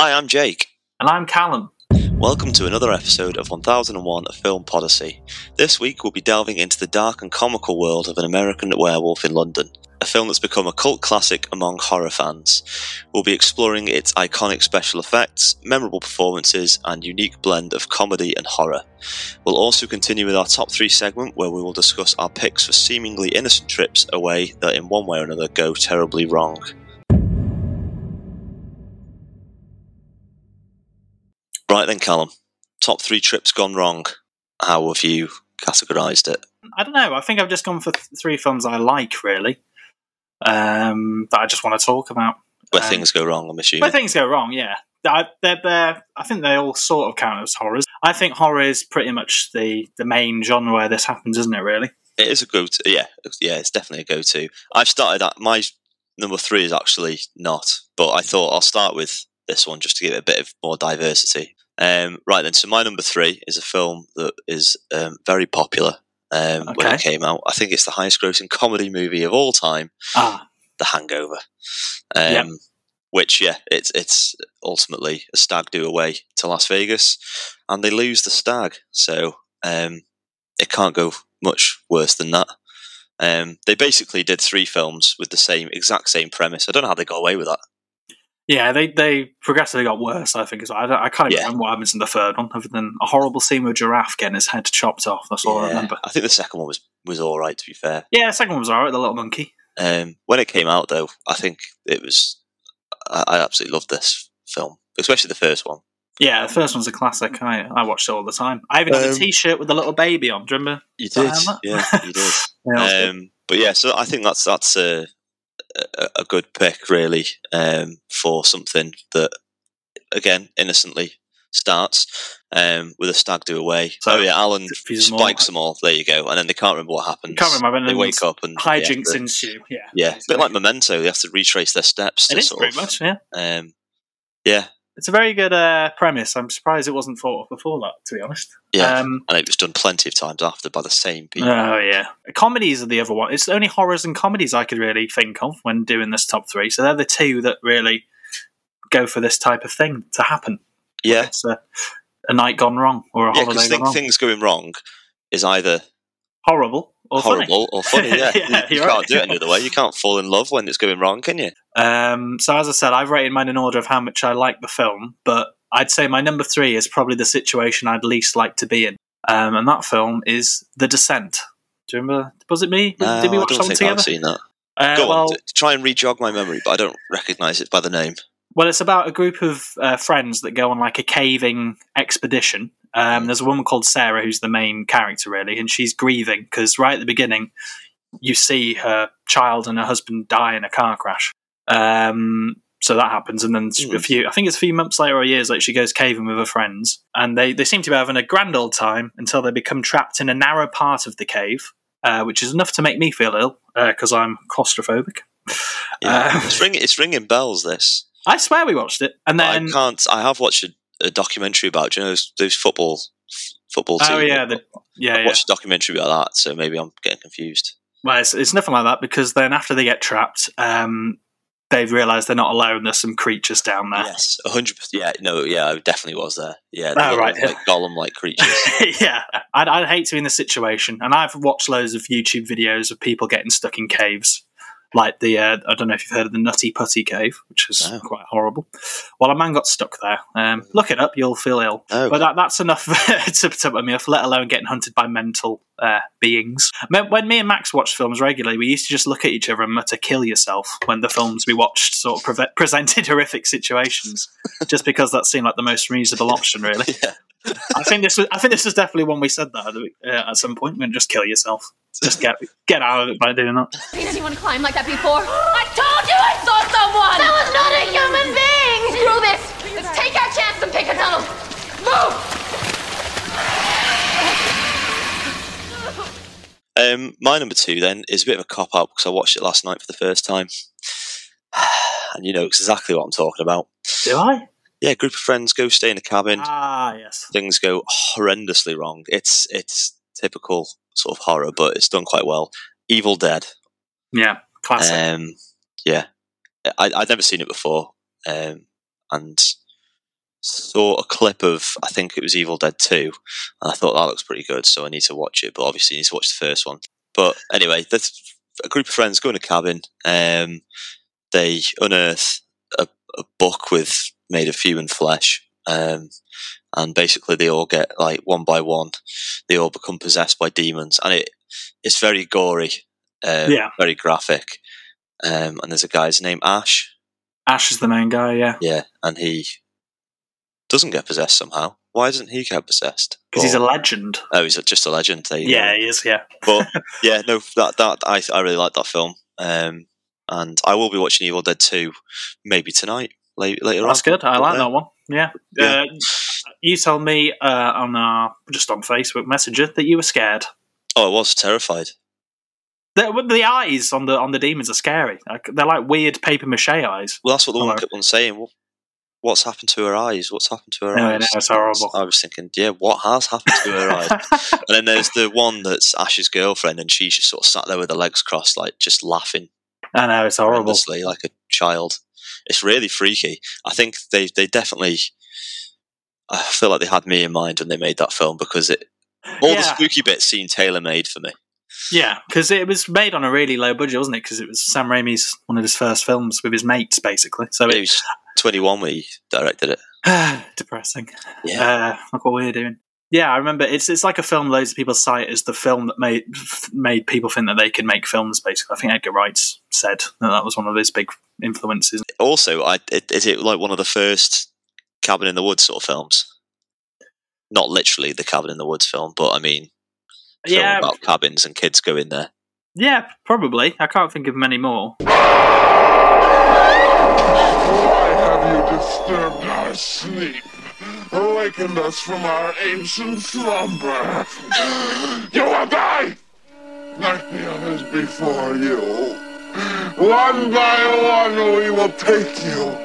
Hi, I'm Jake. And I'm Callum. Welcome to another episode of 1001 A Film Podyssey. This week we'll be delving into the dark and comical world of an American werewolf in London, a film that's become a cult classic among horror fans. We'll be exploring its iconic special effects, memorable performances, and unique blend of comedy and horror. We'll also continue with our top three segment where we will discuss our picks for seemingly innocent trips away that in one way or another go terribly wrong. Right then, Callum. Top three trips gone wrong. How have you categorised it? I don't know. I think I've just gone for th- three films I like, really, um, that I just want to talk about. Where Um, things go wrong, I'm assuming. Where things go wrong, yeah. I, they're, they're, I think they all sort of count as horrors. I think horror is pretty much the, the main genre where this happens, isn't it, really? It is a go to. Yeah, yeah, it's definitely a go to. I've started at my number three is actually not, but I thought I'll start with this one just to give it a bit of more diversity. Um, right then, so my number three is a film that is um, very popular um, when it came out. I think it's the highest grossing comedy movie of all time, Ah, The Hangover. Um, Yep. Which, yeah, it's it's ultimately a stag do away to Las Vegas, and they lose the stag. So um, it can't go much worse than that. Um, they basically did three films with the same exact same premise. I don't know how they got away with that. Yeah, they, they progressively got worse, I think. I, I can't even Yeah. remember what happens in the third one, other than a horrible scene with a giraffe getting his head chopped off. That's all I remember. I think the second one was was all right. To be fair, Yeah, the second one was alright, the little monkey. um, when it came out though, I think it was. I, I absolutely loved this film, especially the first one. Yeah, the first one's a classic. I, I watched it all the time. I even had a Um, t-shirt with a little baby on. Do you remember? You did, yeah, you did. Yeah, that was good. Um, but yeah, so I think that's that's a a, a good pick really um, for something that again innocently starts um, with a stag do away. So, oh yeah, Alan fuse them all. spikes them all. There you go, and then they can't remember what happens. Can't remember. They wake up and Hijinks to- ensue. Yeah, Yeah, a bit like Memento. They have to retrace their steps. it is pretty of, much. Yeah, Um, yeah, it's a very good uh, premise. I'm surprised it wasn't thought of before that. To be honest. yeah, Um, and it was done plenty of times after by the same people. Oh yeah, comedies are the other one. It's the only horrors and comedies I could really think of when doing this top three. So they're the two that really go for this type of thing to happen. yeah, It's a, a night gone wrong or a yeah. holiday Because gone wrong. things going wrong is either Horrible or funny. horrible or funny. Yeah, Yeah, you, can't do it any other way. You can't fall in love when it's going wrong, can you? Um, so as I said, I've rated mine in order of how much I like the film, but I'd say my number three is probably the situation I'd least like to be in, um, and that film is The Descent. Do you remember? Was it me? No, Did we I don't think together? I've seen that. Uh, Go well, on, try and re-jog my memory, but I don't recognise it by the name. well, it's about a group of uh, friends that go on like a caving expedition. Um, there's a woman called Sarah who's the main character, really, and she's grieving because right at the beginning, you see her child and her husband die in a car crash. Um, so that happens, and then Hmm. a few, I think it's a few months later or years later, she goes caving with her friends, and they, they seem to be having a grand old time until they become trapped in a narrow part of the cave, uh, which is enough to make me feel ill because I'm claustrophobic. Yeah, Uh, it's ringing. It's ringing bells. This. I swear we watched it, and then I can't. I have watched a, a documentary about do you know those, those football football. oh team? yeah, the, yeah, I yeah. watched a documentary about that, so maybe I'm getting confused. Well, it's, it's nothing like that because then after they get trapped, um, they've realised they're not alone. There's some creatures down there. Yes, hundred percent. Yeah, no, yeah, I definitely was there. Yeah, Oh, right, little, yeah. like golem-like creatures. yeah, I'd, I'd hate to be in this situation. And I've watched loads of YouTube videos of people getting stuck in caves. Like the, uh, I don't know if you've heard of the Nutty Putty Cave, which is quite horrible. Well, a man got stuck there. Um, look it up, you'll feel ill. Oh, But that, that's enough to put me off, let alone getting hunted by mental uh, beings. When me and Max watched films regularly, we used to just look at each other and mutter, kill yourself, when the films we watched sort of preve- presented horrific situations, just because that seemed like the most reasonable option, really. yeah. I think this was, I think this was definitely when we said that uh, at some point. When just kill yourself, just get get out of it by doing that. seen anyone climb like that before? I told you I saw someone! That was not a human being! Screw this! Let's take our chance and pick a tunnel! Move! Um, my number two then is a bit of a cop out because I watched it last night for the first time, and you know exactly what I'm talking about. Do I? Yeah, group of friends go stay in a cabin. Ah, yes. Things go horrendously wrong. It's it's typical sort of horror, but it's done quite well. Evil Dead. Yeah, classic. Um, yeah, I, I'd never seen it before, um, and saw a clip of I think it was Evil Dead Two, and I thought that looks pretty good, so I need to watch it. But obviously, you need to watch the first one. But anyway, there's a group of friends go in a cabin. Um, they unearth a, book with made of human flesh. Um, and basically they all get like one by one, they all become possessed by demons, and it it's very gory, um, Yeah. very graphic. Um, and there's a guy's name Ash, Ash is the main guy, yeah, yeah, and he doesn't get possessed somehow. Why doesn't he get possessed? because he's a legend. oh, he's just a legend. You. Yeah, he is. Yeah, but yeah, no, that that I I really like that film. Um, and I will be watching Evil Dead Two, maybe tonight, late, later that's on. good. I like Yeah. that one. Yeah. Yeah. Uh, you told me uh, on our just on Facebook Messenger that you were scared. Oh, I was terrified. The, the eyes on the on the demons are scary. Like, they're like weird paper mache eyes. Well, that's what the woman Hello. kept on saying. Well, what's happened to her eyes? What's happened to her I eyes? know, it's horrible. I was thinking, yeah, what has happened to her eyes? And then there's the one that's Ash's girlfriend, and she's just sort of sat there with her legs crossed, like just laughing I know it's horrible. like a child. It's really freaky. I think they they definitely. I feel like they had me in mind when they made that film because it all the spooky bits seemed tailor made for me. Yeah, because it was made on a really low budget, wasn't it? Because it was Sam Raimi's one of his first films with his mates, basically. So it was 21 when he directed it. depressing. Yeah, Uh, look what we're doing. Yeah, I remember. It's it's like a film loads of people cite as the film that made f- made people think that they could make films. Basically, I think Edgar Wright said that that was one of his big influences. also, I it, is it like one of the first cabin in the woods sort of films? Not literally the cabin in the woods film, but I mean, film Yeah, about cabins and kids go in there. yeah, probably. I can't think of many more. Why have you disturbed our sleep? Awakened us from our ancient slumber. You will die! Like the others before you. One by one we will take you.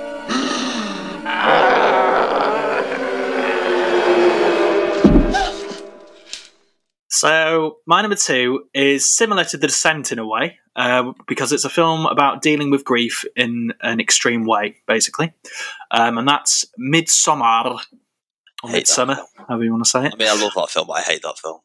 So my number two is similar to The Descent in a way, uh, because it's a film about dealing with grief in an extreme way, basically, um, and that's Midsommar. That Midsommar, however you want to say it. I mean, I love that film, but I hate that film.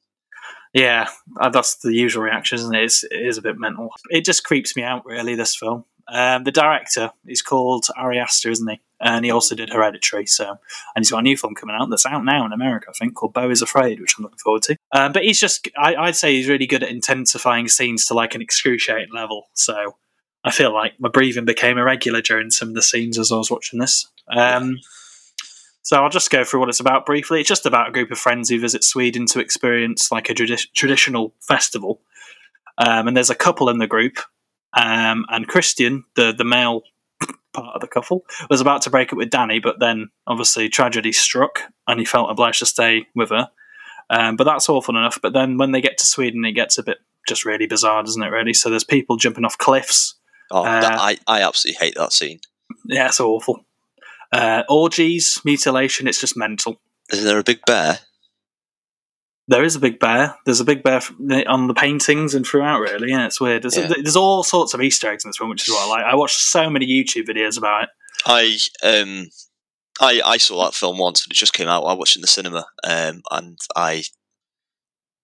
Yeah, uh, that's the usual reaction, isn't it? It's, it is a bit mental. It just creeps me out, really, this film. Um, the director is called Ari Aster, isn't he? And he also did Hereditary, so and he's got a new film coming out that's out now in America, I think, called Beau is Afraid, which I'm looking forward to. Um, but he's just, I, I'd say he's really good at intensifying scenes to like an excruciating level. So I feel like my breathing became irregular during some of the scenes as I was watching this. Um, so I'll just go through what it's about briefly. It's just about a group of friends who visit Sweden to experience like a tradi- traditional festival. Um, and there's a couple in the group, um, and Christian, the the male part of the couple, was about to break up with Danny, but then obviously tragedy struck, and he felt obliged to stay with her. Um, but that's awful enough. But then when they get to Sweden, it gets a bit just really bizarre, doesn't it? Really. So there's people jumping off cliffs. Oh, Uh, that, I I absolutely hate that scene. Yeah, it's awful. Uh, orgies, mutilation. It's just mental. Isn't there a big bear? There is a big bear. There's a big bear on the paintings and throughout. Really, yeah, it's weird. There's, Yeah. there's all sorts of Easter eggs in this one, which is what I like. I watched so many YouTube videos about it. I um I I saw that film once when it just came out. I watched it in the cinema, um, and I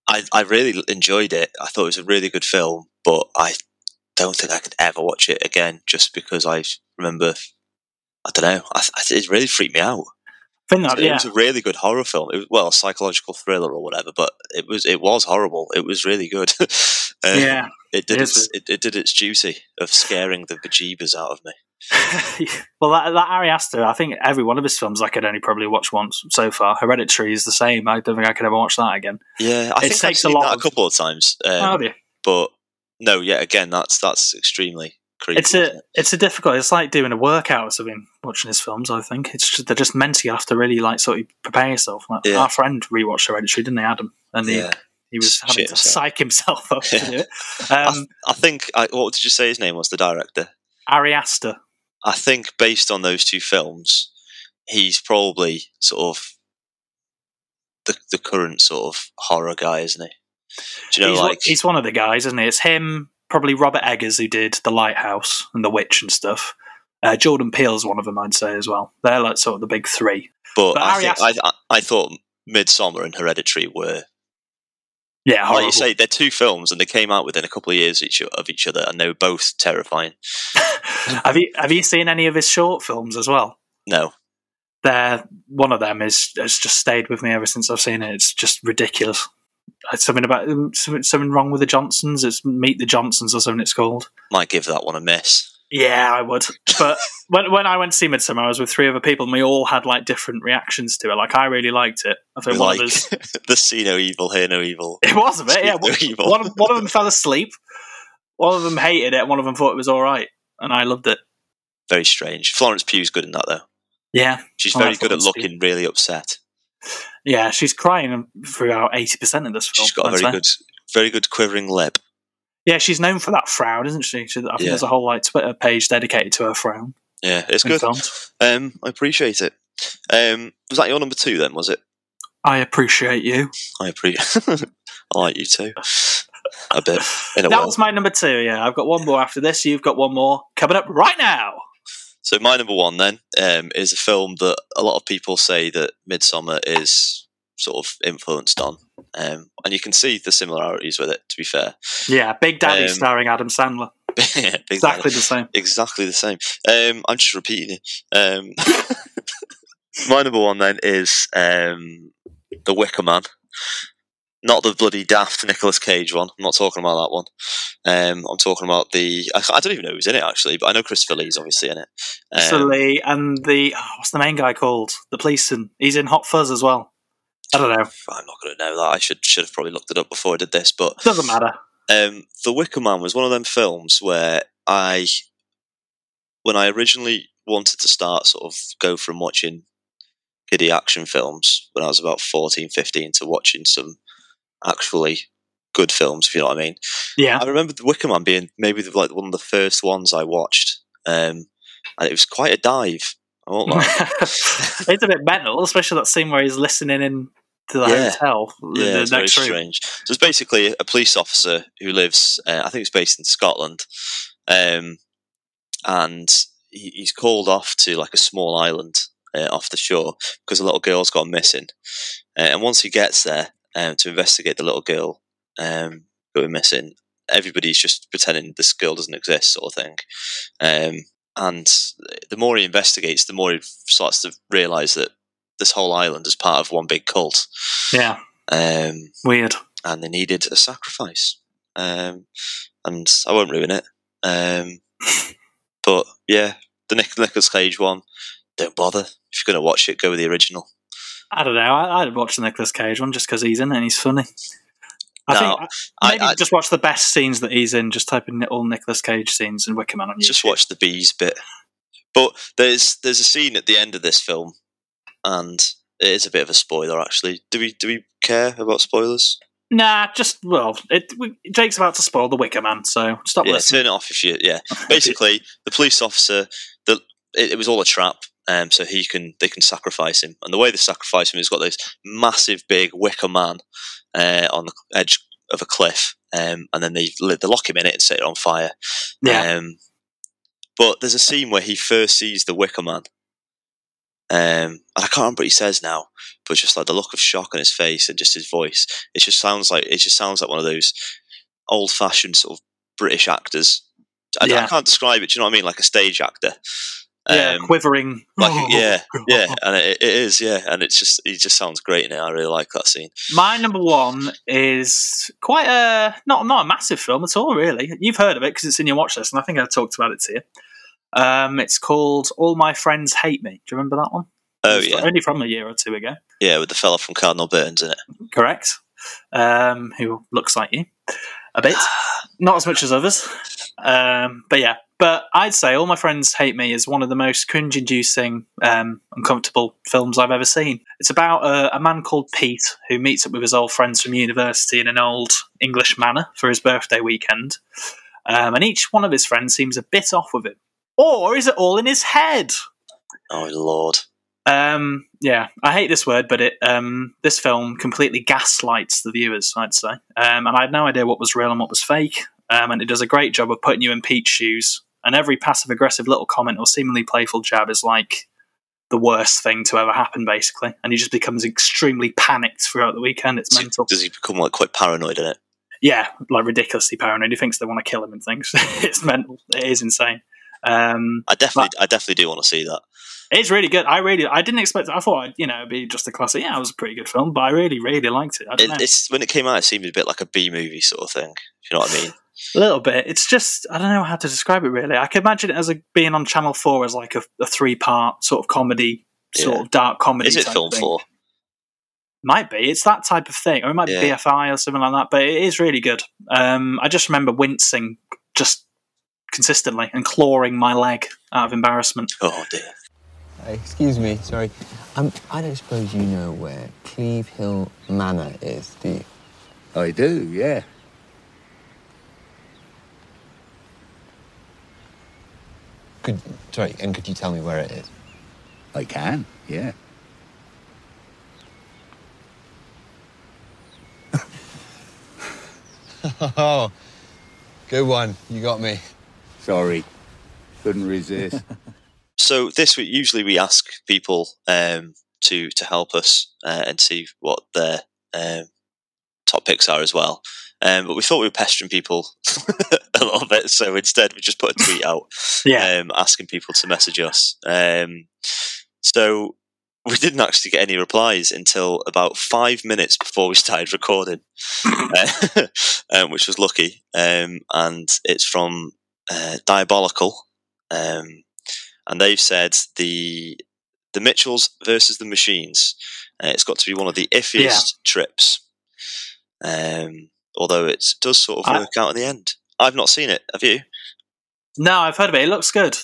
I I really enjoyed it. I thought it was a really good film, but I don't think I could ever watch it again just because I remember. I don't know. I, I, it really freaked me out. I think that, It was a really good horror film. It was, well, a psychological thriller or whatever, but it was it was horrible. It was really good. Um, yeah. it did it its, it, it did its duty of scaring the bejeebers out of me. well, that, that Ari Aster, I think every one of his films I could only probably watch once so far. Hereditary is the same. I don't think I could ever watch that again. Yeah, I It think I've takes a lot that a couple of times. Um, you? but no, yeah, again, that's that's extremely creepy. It's a it? it's a difficult. It's like doing a workout or something. Watching his films, I think it's just, they're just meant to. You have to really like sort of prepare yourself. Like, Yeah. Our friend rewatched Hereditary, didn't he, Adam? And he, yeah. he was having Shit to himself. psych himself up to do it. I, Um, th- I think. I, what did you say his name was? The director. Ari Aster. I think based on those two films, he's probably sort of the the current sort of horror guy, isn't he? Do you know, he's, like he's one of the guys, isn't he? It's him, probably Robert Eggers, who did The Lighthouse and The Witch and stuff. Uh, Jordan Peele's one of them, I'd say as well. They're like sort of the big three. But, But I, think, Aster- I, I I thought Midsommar and Hereditary were Yeah, like you say they're two films and they came out within a couple of years each of each other and they were both terrifying. have you have you seen any of his short films as well? No, They're, one of them is has just stayed with me ever since I've seen it. It's just ridiculous. It's something about um, something, something wrong with the Johnsons. It's Meet the Johnsons or something. It's called. might give that one a miss. Yeah, I would. But when when I went to see Midsommar, I was with three other people, and we all had like different reactions to it. Like I really liked it. I think one like of us. the see no evil, hear no evil. It was a bit, yeah. No evil. One, of- one of them fell asleep. One of them hated it. One of them thought it was all right, and I loved it. Very strange. Florence Pugh's good in that though. Yeah, She's Oh, very good at Pugh. looking really upset. Yeah. She's crying throughout eighty percent of this film. She's got a very good, very good quivering lip. Yeah, she's known for that frown, isn't she? she I think Yeah. there's a whole like Twitter page dedicated to her frown. Yeah, it's good. Um, I appreciate it. Um, was that your number two then? Was it? I appreciate you. I appreciate. I like you too. A bit in a That way. was my number two. Yeah, I've got one more after this. You've got one more coming up right now. So my number one then um, is a film that a lot of people say that Midsommar is sort of influenced on, um, and you can see the similarities with it. To be fair, Yeah, Big Daddy Um, starring Adam Sandler. Big Exactly Daddy. the same. exactly the same. Um, I'm just repeating it. Um, my number one then is um, The Wicker Man. Not the bloody daft Nicolas Cage one. I'm not talking about that one. Um, I'm talking about the. I, I don't even know who's in it actually, but I know Christopher Lee's obviously in it. Um, So Lee and the oh, what's the main guy called? The policeman. He's in Hot Fuzz as well. I don't know. I'm not going to know that. I should should have probably looked it up before I did this. But Doesn't matter. um, The Wicker Man was one of them films where I, when I originally wanted to start sort of go from watching kiddie action films when I was about 14, 15 to watching some actually good films, if you know what I mean. Yeah. I remember The Wicker Man being maybe the, like one of the first ones I watched. Um, and it was quite a dive. I won't lie. it's a bit mental, especially that scene where he's listening in to the Yeah. hotel. Yeah, the it's very room. strange. So it's basically a police officer who lives, uh, I think it's based in Scotland, um, and he, he's called off to like a small island uh, off the shore because a little girl's gone missing. Uh, and once he gets there um, to investigate the little girl um, going missing, everybody's just pretending this girl doesn't exist, sort of thing. Um, and the more he investigates, the more he starts to realise that this whole island is part of one big cult. Yeah. Um, Weird. and they needed a sacrifice. Um, and I won't ruin it. Um, but yeah, the Nick Nicolas Cage one, don't bother. If you're going to watch it, go with the original. I don't know. I, I'd watch the Nicolas Cage one just because he's in it and he's funny. I No, think I- maybe I- just watch the best scenes that he's in. Just type in all Nicolas Cage scenes and Wicker Man on YouTube. Just watch the bees bit. But there's there's a scene at the end of this film, and it is a bit of a spoiler. Actually, do we do we care about spoilers? Nah, just well, it, we, Jake's about to spoil the Wicker Man, so stop yeah, listening. turn it off if you. Yeah, basically, the police officer, the it, it was all a trap. Um, so he can they can sacrifice him, and the way they sacrifice him is got this massive big wicker man uh, on the edge of a cliff, um, and then they they lock him in it and set it on fire. Yeah. Um, but there's a scene where he first sees the wicker man, um, and I can't remember what he says now, but just like the look of shock on his face and just his voice, it just sounds like it just sounds like one of those old fashioned sort of British actors. I, I can't describe it. Do you know what I mean? Like a stage actor. Yeah, Um, quivering. like yeah, yeah, and it, it is, yeah, and it's just he just sounds great in it. I really like that scene. My number one is quite a not not a massive film at all. Really, you've heard of it because it's in your watch list, and I think I talked about it to you. Um, it's called All My Friends Hate Me. Do you remember that one? Oh It's yeah, only from a year or two ago. yeah, with the fella from Cardinal Burns in it. Correct. Um, who looks like you a bit, not as much as others. Um, but yeah, but I'd say All My Friends Hate Me is one of the most cringe-inducing, um, uncomfortable films I've ever seen. It's about a, a man called Pete who meets up with his old friends from university in an old English manor for his birthday weekend, um, and each one of his friends seems a bit off with him. Or is it all in his head? Oh lord, Um, yeah, I hate this word, but it um, this film completely gaslights the viewers. I'd say, um, and I had no idea what was real and what was fake. Um, and it does a great job of putting you in Pete's shoes. And every passive aggressive little comment or seemingly playful jab is like, the worst thing to ever happen, basically, and he just becomes extremely panicked throughout the weekend. It's mental. Does he become like quite paranoid in it? Yeah, like ridiculously paranoid. He thinks they want to kill him and things. it's mental. It is insane. Um, I definitely, I definitely do want to see that. it's really good. I really, I didn't expect. I thought, you know, it'd be just a classic. Yeah, it was a pretty good film, but I really, really liked it. I don't It, know. it's when it came out, it seemed a bit like a B movie sort of thing. If you know what I mean? A little bit. It's just I don't know how to describe it really. I could imagine it as a, being on Channel Four as like a, a three part sort of comedy, sort Yeah. of dark comedy. Is it film thing. for? Might be. It's that type of thing, or it might be BFI or something like that. But it is really good. Um, I just remember wincing just consistently and clawing my leg out of embarrassment. Oh dear. Excuse me, sorry. Um, I don't suppose you know where Cleve Hill Manor is, do you? I do, yeah. Could sorry, and could you tell me where it is? I can, yeah. Oh, good one. You got me. Sorry. Couldn't resist. So this week, usually we ask people um, to to help us uh, and see what their um, top picks are as well. Um, but we thought we were pestering people a little bit, so instead we just put a tweet out Yeah. um, asking people to message us. Um, so we didn't actually get any replies until about five minutes before we started recording, uh, um, which was lucky. Um, and it's from uh, Diabolical, um, and they've said the the Mitchells versus the Machines. Uh, it's got to be one of the iffiest Yeah. trips. Um, although it does sort of I- work out in the end. I've not seen it. Have you? No, I've heard of it. It looks good.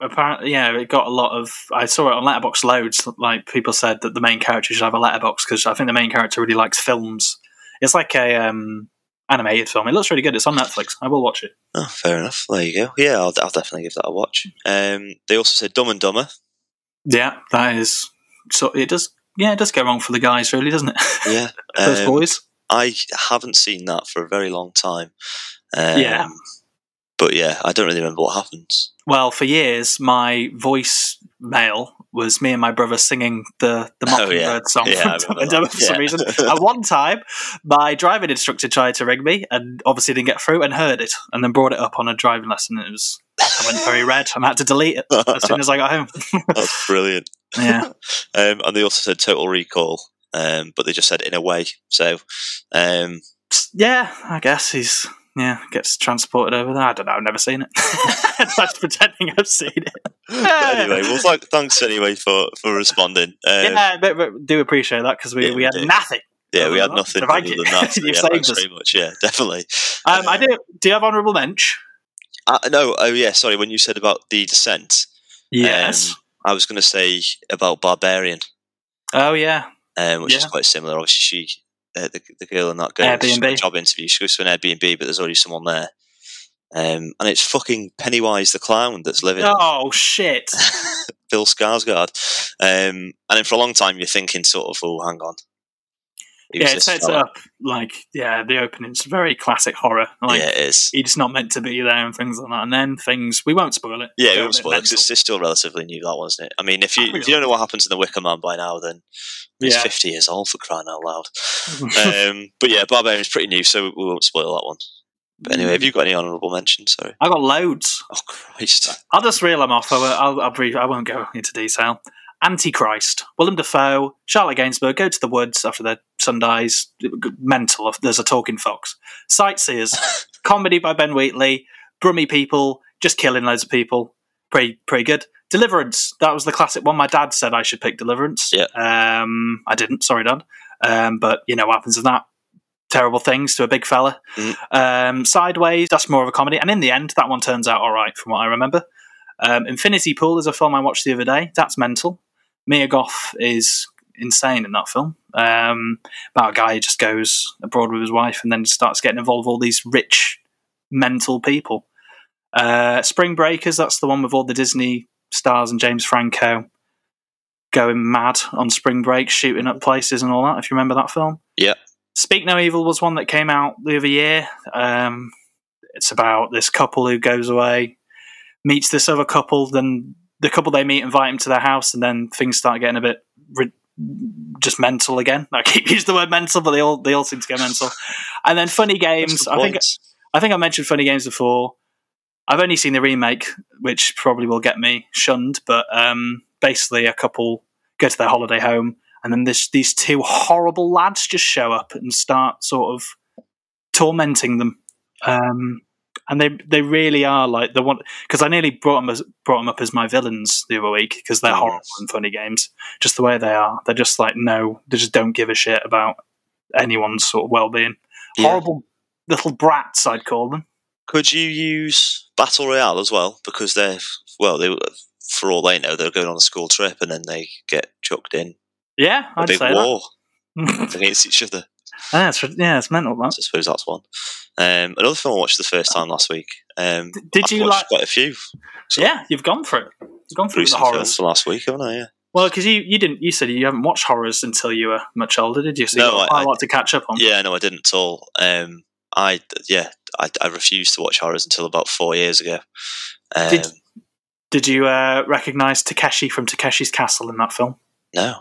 Apparently, yeah, it got a lot of. I saw it on Letterboxd loads. Like people said that the main character should have a Letterboxd because I think the main character really likes films. It's like a um, animated film. It looks really good. It's on Netflix. I will watch it. Oh, fair enough. There you go. Yeah, I'll, I'll definitely give that a watch. Um, they also said Dumb and Dumber. Yeah, that is. So it does. Yeah, it does go wrong for the guys, really, doesn't it? Yeah, Those um, boys. I haven't seen that for a very long time. Um, Yeah. but yeah, I don't really remember what happens. Well, for years, my voice mail was me and my brother singing the the Oh, Mockingbird yeah. song Yeah, from Dumb Dumber that. for some Yeah. reason. At one time, my driving instructor tried to ring me and obviously didn't get through and heard it and then brought it up on a driving lesson. It was I went very red and I had to delete it as soon as I got home. That's brilliant. yeah, Um, and they also said Total Recall, um, but they just said in a way. So um, yeah, I guess he's yeah gets transported over there. I don't know. I've never seen it. That's pretending I've seen it. anyway, well, th- thanks anyway for for responding. Um, yeah, but, but do appreciate that because we, Yeah, we had do. nothing. Yeah, we had nothing thank other you. than that. You've yeah, saved us. very much. Yeah, definitely. Um, I do. Do you have honourable mensch? Uh, no, oh yeah, sorry. When you said about the descent, Yes. um, I was going to say about Barbarian, oh yeah. Um, which is quite similar. Obviously, she, uh, the, the girl in that girl Airbnb. for a job interview. She goes to an Airbnb, but there's already someone there, um, and it's fucking Pennywise the clown that's living. Oh shit. Bill Skarsgård, um, and then for a long time you're thinking sort of, oh, hang on. Who's yeah, it sets it up like yeah, the opening's very classic horror. Like yeah, it is. he's not meant to be there and things like that. And then things we won't spoil it. Yeah, Go it a was bit spoiled 'cause mental. it's, it's still relatively new, that one, isn't it? I mean, if you if you don't know what happens in the Wicker Man by now, then he's Yeah. 50 years old for crying out loud. um, but yeah, Barbarian's pretty new, so we won't spoil that one. But anyway, have you got any honourable mentions? Sorry. I got loads. Oh, Christ. I'll just reel them off. I will, I'll, I'll brief. I won't go into detail. Antichrist, Willem Dafoe, Charlotte Gainsbourg go to the woods after their son dies. Mental. There's a talking fox. Sightseers, comedy by Ben Wheatley. Brummy people just killing loads of people. Pretty pretty good. Deliverance. That was the classic one. My dad said I should pick Deliverance. Yeah. Um, I didn't. Sorry, Dad. Um, but you know what happens with that. Terrible things to a big fella. Mm. Um, Sideways. That's more of a comedy. And in the end, that one turns out all right from what I remember. Um, Infinity Pool is a film I watched the other day. That's mental. Mia Goth is insane in that film. Um, about a guy who just goes abroad with his wife and then starts getting involved with all these rich, mental people. Uh, Spring Breakers, that's the one with all the Disney stars and James Franco going mad on spring break, shooting up places and all that, if you remember that film. Yeah. Speak No Evil was one that came out the other year. Um, it's about this couple who goes away, meets this other couple, then the couple they meet invite him to their house, and then things start getting a bit ri- just mental again. I keep using the word mental, but they all they all seem to get mental. And then funny games. I think I think I mentioned funny games before. I've only seen the remake, which probably will get me shunned. But um, basically, a couple go to their holiday home, and then this these two horrible lads just show up and start sort of tormenting them. Um, and they they really are like the one because I nearly brought them as brought them up as my villains the other week because they're Mm. horrible and funny games. Just the way they are, they're just like no, they just don't give a shit about anyone's sort of well being. Yeah. Horrible little brats, I'd call them. Could you use battle royale as well? Because they're well, they for all they know, they're going on a school trip and then they get chucked in Yeah, a I'd big say war that. against each other. Yeah, it's, yeah, it's mental. That. I suppose that's one. Um, another film I watched the first time last week. Um, did you like- quite a few? Yeah, you've gone for it. You've gone through the horrors. for last week, haven't I? Yeah. Well, because you, you didn't you said you haven't watched horrors until you were much older, did you? So No, you I- quite I- a lot to catch up on. Yeah, no, I didn't at all. Um, I yeah, I, I refused to watch horrors until about four years ago. Um, Did- Did you uh, recognise Takeshi from Takeshi's Castle in that film? no,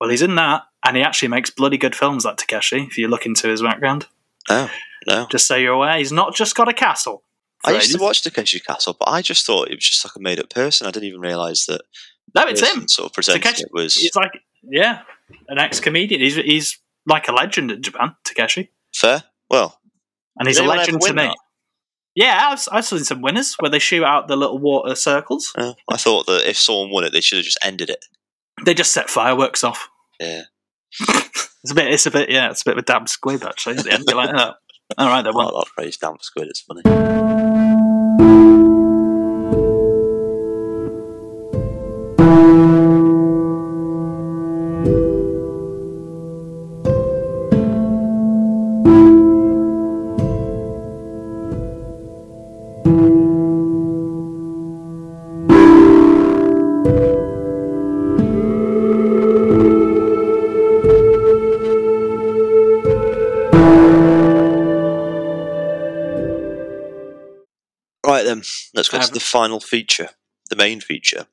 Well, he's in that, and he actually makes bloody good films. That Takeshi, if you look into his background, Oh, no. just so you're aware, he's not just got a castle. I used to watch Takeshi Castle, but I just thought it was just like a made up person. I didn't even realise that No, it's him. sort of presenting Takeshi- it was He's like, yeah, an ex comedian. He's he's like a legend in Japan, Takeshi, fair. Well, and he's a legend to me. that? Yeah, I've, I've seen some winners where they shoot out the little water circles. uh, I thought that if someone won it, they should have just ended it. They just set fireworks off. Yeah. It's a bit. It's a bit. Yeah, it's a bit of a damp squib actually. At the end, you're like, oh, all right, won. like that phrase, damn squid. It's funny. Final feature, the main feature.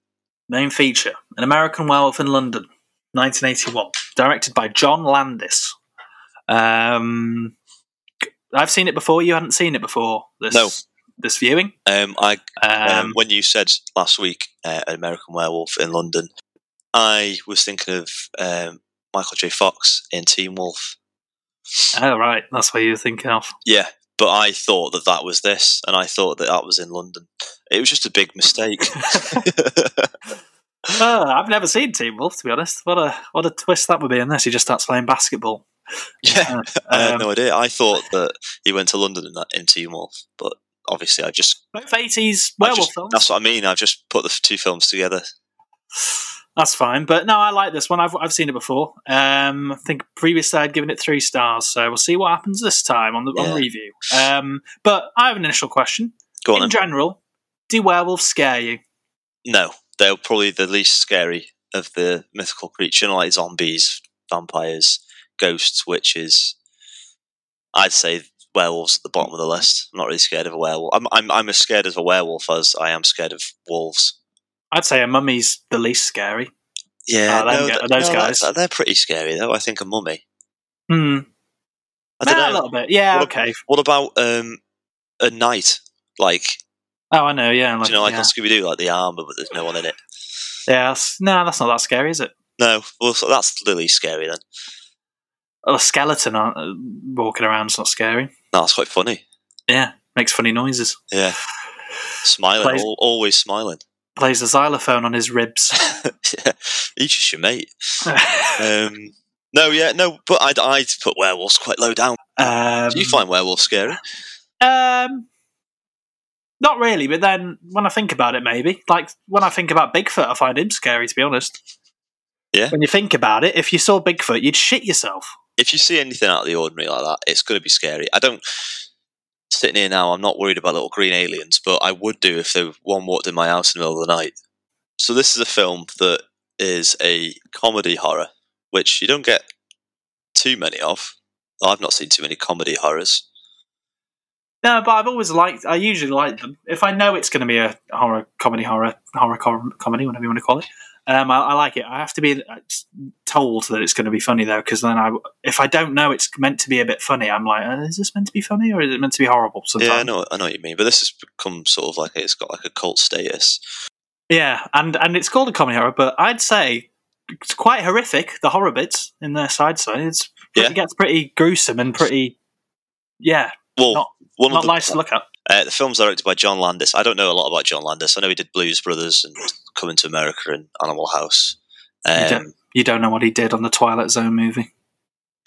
Main feature: An American Werewolf in London, 1981, directed by John Landis. Um, I've seen it before. You hadn't seen it before. This, No. This viewing. Um, I um, Um, when you said last week uh, an American Werewolf in London, I was thinking of um, Michael J. Fox in Teen Wolf. oh right, that's what you were thinking of. Yeah, but I thought that that was this, and I thought that that was in London. It was just a big mistake. Uh, I've never seen Teen Wolf to be honest. What a what a twist that would be unless he just starts playing basketball. yeah, I had Um, no idea. I thought that he went to London in that in Teen Wolf, but obviously I just, Both eighties werewolf just films. that's what I mean. I've just put the two films together. That's fine, but no, I like this one. I've I've seen it before. Um, I think previously I'd given it three stars, so we'll see what happens this time on the on Yeah. the review. Um, but I have an initial question. Go on. In then. general, do werewolves scare you? No, they're probably the least scary of the mythical creature, like zombies, vampires, ghosts, witches. I'd say werewolves at the bottom of the list. I'm not really scared of a werewolf. I'm I'm I'm as scared of a werewolf as I am scared of wolves. I'd say a mummy's the least scary. Yeah, them no, those no, guys. They're, they're pretty scary though. I think a mummy. Hmm. I don't Nah, a little bit. Yeah. What- okay. What about um a knight? Like Oh, I know. Yeah. do Like, you know, like yeah. on Scooby Doo, like the armor, but there's no one in it. yeah that's, no, that's not that scary, is it? No, well, so that's the least scary then. A skeleton uh, walking around's not scary. No, that's quite funny. Yeah, makes funny noises. Yeah, smiling, al- always smiling. Plays the xylophone on his ribs. yeah, he's just your mate. Um, no, yeah, no, but I'd, I'd put werewolves quite low down. um, Do you find werewolves scary? Um, not really, but then when I think about it, maybe like when I think about Bigfoot, I find him scary. To be honest, Yeah. When you think about it, if you saw Bigfoot, you'd shit yourself. If you see anything out of the ordinary like that, it's going to be scary. I don't. Sitting here now, I'm not worried about little green aliens, but I would do if there one walked in my house in the middle of the night. So this is a film that is a comedy horror, which you don't get too many of. I've not seen too many comedy horrors. No, but I've always liked. I usually like them. If I know it's going to be a horror comedy, horror horror com- comedy, whatever you want to call it, um, I, I like it. I have to be uh, told that it's going to be funny though, because then I, if I don't know it's meant to be a bit funny, I'm like, uh, is this meant to be funny or is it meant to be horrible? Sometimes. Yeah, I know, I know what you mean. But this has become sort of like it's got like a cult status. Yeah, and and it's called a comedy horror, but I'd say it's quite horrific. The horror bits in their side side, it's Yeah. it gets pretty gruesome and pretty, yeah, Well, Not- one not of the, nice to look at. Uh, the film's directed by John Landis. I don't know a lot about John Landis. I know he did Blues Brothers and Coming to America and Animal House. You Um, don't, you don't know what he did on the Twilight Zone movie.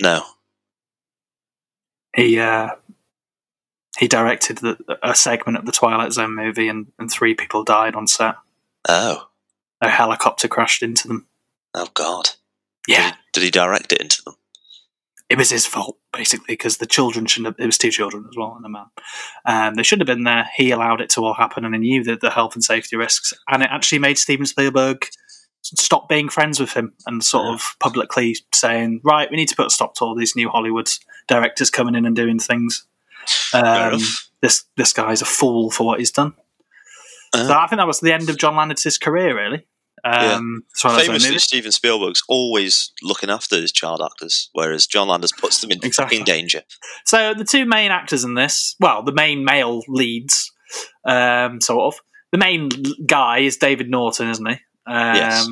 no, He uh, he directed the, a segment of the Twilight Zone movie, and, and three people died on set. oh, A helicopter crashed into them. oh God! Yeah, Did he direct it into them? It was his fault basically because the children shouldn't have. It was two children as well and a man. Um, they should have been there. He allowed it to all happen, and he knew that the health and safety risks. And it actually made Steven Spielberg stop being friends with him and sort of publicly saying, "Right, we need to put a stop to all these new Hollywood directors coming in and doing things." Um, this this guy's a fool for what he's done. Uh, So I think that was the end of John Landis's career, really. Um, that's Famously. Steven Spielberg's always looking after his child actors, whereas John Landis puts them in Exactly. fucking danger. So the two main actors in this, well, the main male leads, um, sort of. The main guy is David Naughton, isn't he? Um, Yes.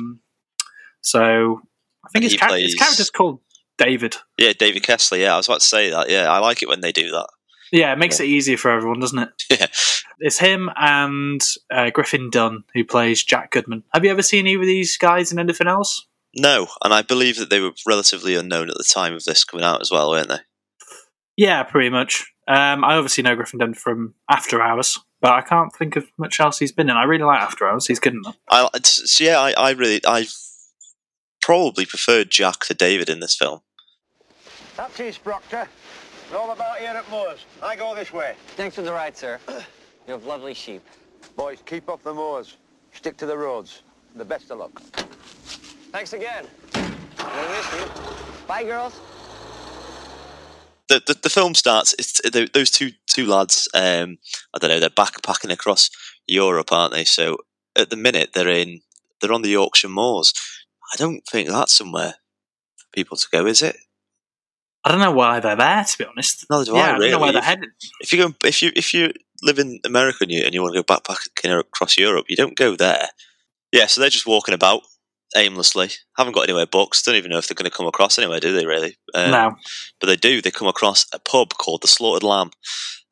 So I think his, plays- his character's called David. Yeah, David Kessler. Yeah, I was about to say that. Yeah, I like it when they do that. Yeah, it makes it easier for everyone, doesn't it? Yeah. It's him and uh, Griffin Dunne who plays Jack Goodman. Have you ever seen either of these guys in anything else? No, and I believe that they were relatively unknown at the time of this coming out as well, weren't they? Yeah, pretty much. Um, I obviously know Griffin Dunne from After Hours, but I can't think of much else he's been in. I really like After Hours. He's good enough. I it's, yeah, I, I really I probably preferred Jack to David in this film. That's East Proctor. It's all about here at Moors. I go this way. Thanks for the ride, sir. You have lovely sheep. Boys, keep off the moors. Stick to the roads. The best of luck. Thanks again. I'm gonna miss you. Bye, girls. The the, the film starts. It's th those two two lads. Um, I don't know. They're backpacking across Europe, aren't they? So at the minute they're in they're on the Yorkshire moors. I don't think that's somewhere for people to go, is it? I don't know why they're there, to be honest. Neither do yeah, I, I don't know where they're If- headed. If you go, if you if you live in America and you, and you want to go backpacking across Europe, you don't go there. Yeah, so they're just walking about aimlessly. Haven't got anywhere books. Don't even know if they're going to come across anywhere, do they? Really? Um, no. but they do. They come across a pub called the Slaughtered Lamb,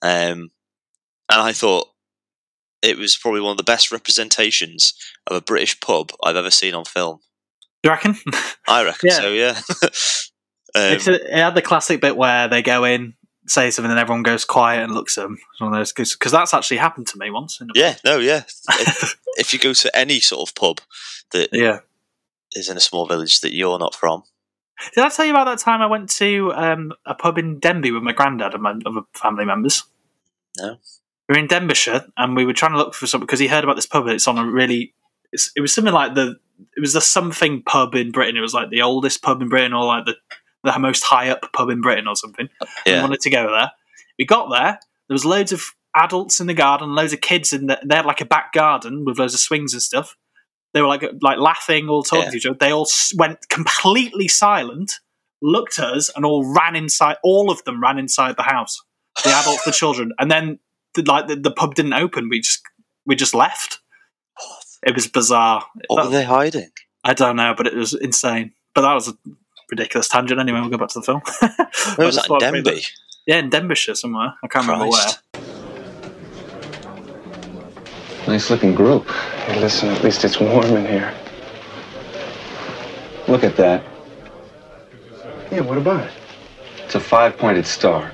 um, and I thought it was probably one of the best representations of a British pub I've ever seen on film. Do you reckon? I reckon Yeah. so. Yeah. um, it's a, it had the classic bit where they go in, say something, and everyone goes quiet and looks at them. It's one of those because that's actually happened to me once. In a yeah. No. Yeah. if, if you go to any sort of pub that yeah. is in a small village that you're not from, Did I tell you about that time I went to um, a pub in Denbigh with my granddad and my other family members? No. We were in Denbighshire and we were trying to look for something because he heard about this pub. It's on a really. It's, it was something like the. It was the something pub in Britain. It was like the oldest pub in Britain or like the the most high up pub in Britain or something. We wanted to go there. We got there. There was loads of adults in the garden, loads of kids in the, they had like a back garden with loads of swings and stuff. They were like like laughing, all talking Yeah. to each other. They all went completely silent, looked at us, and all ran inside. All of them ran inside the house. The adults, the children, and then the, like the, the pub didn't open. We just we just left. It was bizarre. what That- were they hiding? I don't know, but it was insane. But that was a ridiculous tangent. Anyway, we'll go back to the film. Where was I that in thought I'd bring Denbigh? that- Yeah, in Denbighshire somewhere. I can't remember where. Nice looking group. Hey, listen, at least it's warm in here. Look at that. Yeah, what about it? It's a five pointed star.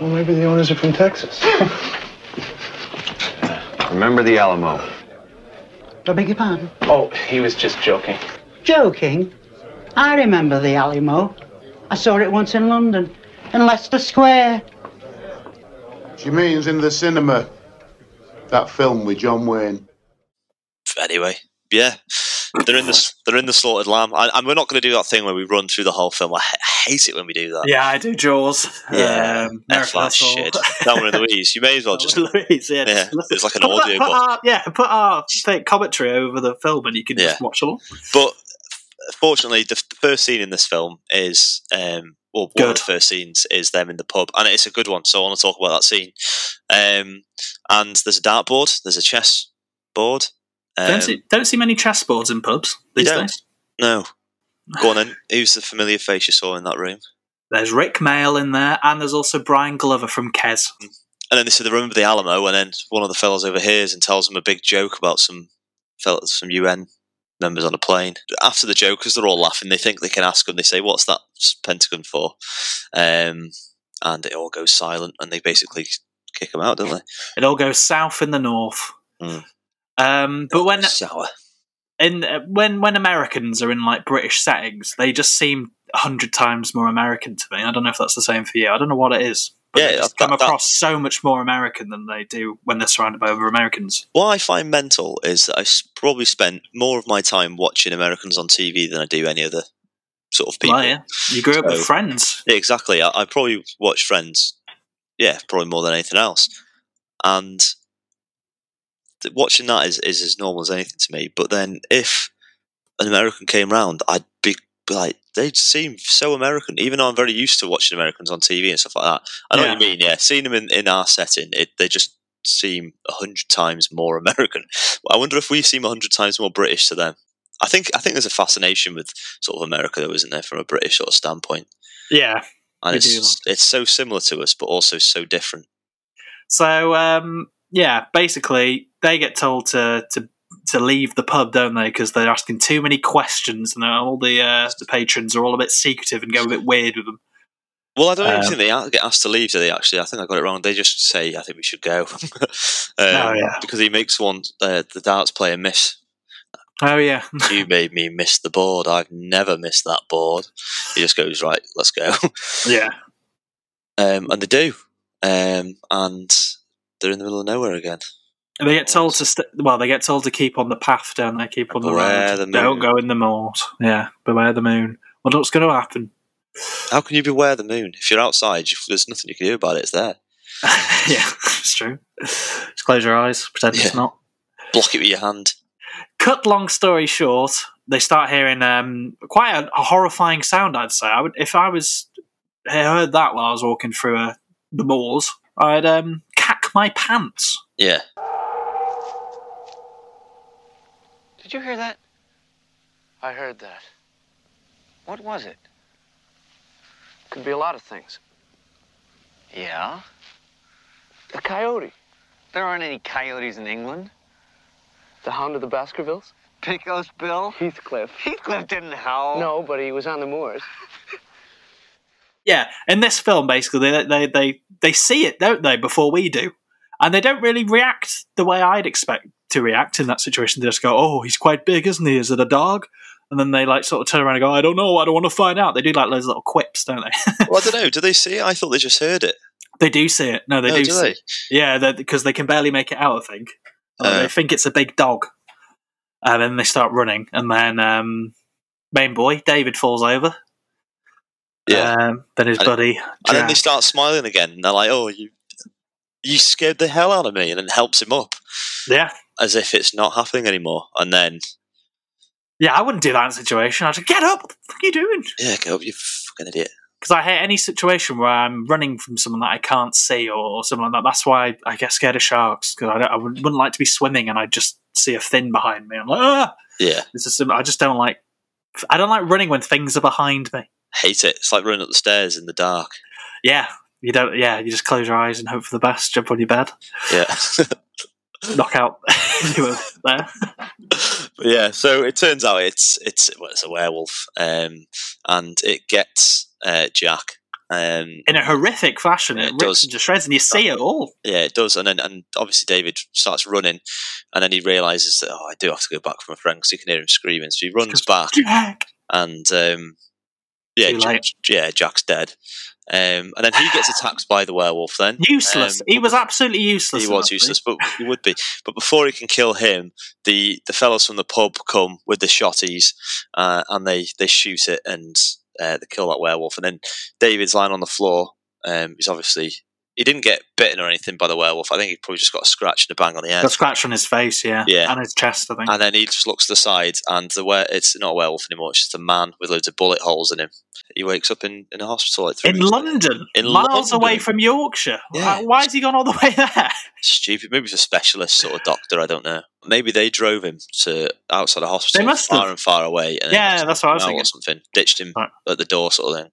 Well, maybe the owners are from Texas. Remember the Alamo. I beg your pardon? oh, he was just joking. Joking? I remember the Alamo. I saw it once in London, in Leicester Square. She means in the cinema. That film with John Wayne. Anyway, yeah. they're in the they're in the slaughtered lamb, and, and we're not going to do that thing where we run through the whole film. I hate it when we do that. Yeah, I do Jaws. Yeah, um, F that shit. Thelma and Louise. You may as well just Louise, yeah, yeah. just. It's like an Put audio put book. our- yeah, put our fake commentary over the film, and you can just watch along. But fortunately, the, the first scene in this film is, um, well, one of the first scenes is them in the pub, and it's a good one. So I want to talk about that scene. Um, and there's a dartboard, there's a chess board. Um, don't see don't see many chessboards in pubs these days. No. Go on then. Who's the familiar face you saw in that room? There's Rik Mayall in there, and there's also Brian Glover from Kes. And then they said they remember the Alamo, and then one of the fellas overhears and tells them a big joke about some fellas, some UN members on a plane. After the joke, because they're all laughing, they think they can ask them. They say, "What's that Pentagon for?" Um, and it all goes silent, and they basically kick them out, don't they? It all goes south in the north. Mm. Um, but when Sour. in uh, when when Americans are in like British settings, they just seem a hundred times more American to me. I don't know if that's the same for you. I don't know what it is. But Yeah, they that- come that- across so much more American than they do when they're surrounded by other Americans. What I find mental is that I probably spent more of my time watching Americans on TV than I do any other sort of people. Well, yeah, you grew up with friends. Yeah, exactly. I, I probably watch Friends, yeah, probably more than anything else. And th- watching that is, is as normal as anything to me. But then if an American came round, I'd like, they seem so American, even though I'm very used to watching Americans on TV and stuff like that. I know what you mean, yeah. Seeing them in, in our setting, it, they just seem a hundred times more American. I wonder if we seem a hundred times more British to them. I think I think there's a fascination with sort of America, though, isn't there, from a British sort of standpoint? Yeah, and it's it's so similar to us, but also so different. So um, yeah, basically they get told to to to leave the pub, don't they? Because they're asking too many questions, and all the uh, the patrons are all a bit secretive and go a bit weird with them. Well, I don't Um, think they get asked to leave, do they? Actually, I think I got it wrong. They just say, "I think we should go," um, Oh, yeah. because he makes one uh, the darts player miss. Oh yeah, you made me miss the board. I've never missed that board. He just goes right. Let's go. yeah. um, and they do, um, and they're in the middle of nowhere again. And they get told to st- well, they get told to keep on the path, don't they? Keep on the road. the moon. Don't go in the moat. Yeah, beware the moon. Wonder what's going to happen. How can you beware the moon if you're outside? There's nothing you can do about it. It's there. yeah, it's true. Just close your eyes, pretend it's not. Block it with your hand. Cut long story short, they start hearing um, quite a, a horrifying sound. I'd say. I would, if I was I heard that while I was walking through uh, the moors, I'd um, cack my pants. Yeah. Did you hear that? I heard that. What was it? Could be a lot of things. Yeah? A coyote. There aren't any coyotes in England. The hound of the Baskervilles? Pecos Bill? Heathcliff. Heathcliff didn't howl. No, but he was on the moors. Yeah, in this film, basically, they they they, they see it, don't they, before we do, and they don't really react the way I'd expect to react in that situation. They just go, "Oh, he's quite big, isn't he? Is it a dog?" And then they like sort of turn around and go, "I don't know. I don't want to find out." They do like those little quips, don't they? Well, I don't know. Do they see it? I thought they just heard it. they do see it. No, they Oh, do. do see they? It. Yeah, because they can barely make it out. I think Uh, they think it's a big dog, and then they start running, and then um, main boy David falls over. Yeah. Um, then his And- buddy, And then they start smiling again. And they're like, "Oh, you, you scared the hell out of me," and then helps him up yeah, as if it's not happening anymore. And then, yeah, I wouldn't do that in a situation. I'd just get up. What the fuck are you doing? yeah, go, you fucking idiot. Because I hate any situation where I'm running from someone that I can't see or, or something like that. That's why I get scared of sharks because I, I wouldn't wouldn't like to be swimming and I just see a fin behind me. I'm like, ah! Yeah, It's just, I just don't like. I don't like running when things are behind me. hate it. It's like running up the stairs in the dark. Yeah, you don't. Yeah, you just close your eyes and hope for the best. Jump on your bed, Yeah. knock out anyone there. But yeah, so it turns out it's it's well, it's a werewolf, um, and it gets uh, Jack. Um, In a horrific fashion, it, it rips does. into shreds, and you see it all. yeah, it does, and then and obviously David starts running, and then he realizes that oh, I do have to go back for my friend because you can hear him screaming. So he runs back, Jack. and um, Yeah, Jack- yeah, Jack's dead. Um, and then he gets attacked by the werewolf. Then Useless. Um, he was absolutely useless. he was useless, but he would be. But before he can kill him, the the fellows from the pub come with the shotties, uh, and they they shoot it and uh, they kill that werewolf. And then David's lying on the floor. Um, he's obviously he didn't get bitten or anything by the werewolf. I think he probably just got a scratch and a bang on the head. The scratch on his face, yeah, Yeah. and his chest, I think. And then he just looks to the side, and the were it's not a werewolf anymore. It's just a man with loads of bullet holes in him. He wakes up in, in a hospital like in London, In miles London. away from Yorkshire. Yeah. Why, has he gone all the way there? stupid. Maybe he's a specialist sort of doctor. I don't know. Maybe they drove him to outside a hospital, They must far have. and far away. And Yeah, that's what I was took him out thinking. Or something, ditched him at the door, sort of thing.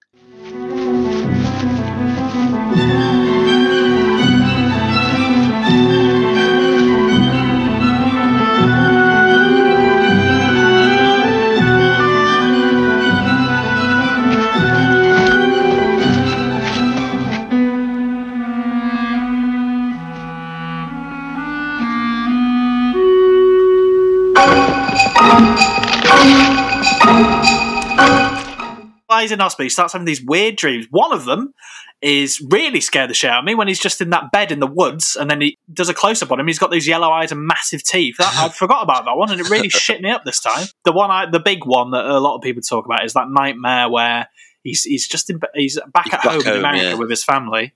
He's in hospital, he starts having these weird dreams. One of them is really scared the shit out of me when he's just in that bed in the woods, and then he does a close up on him. He's got those yellow eyes and massive teeth. That, I forgot about that one, and it really shit me up this time. The one, I, the big one that a lot of people talk about is that nightmare where he's he's just in, he's back at back home, in America yeah. with his family,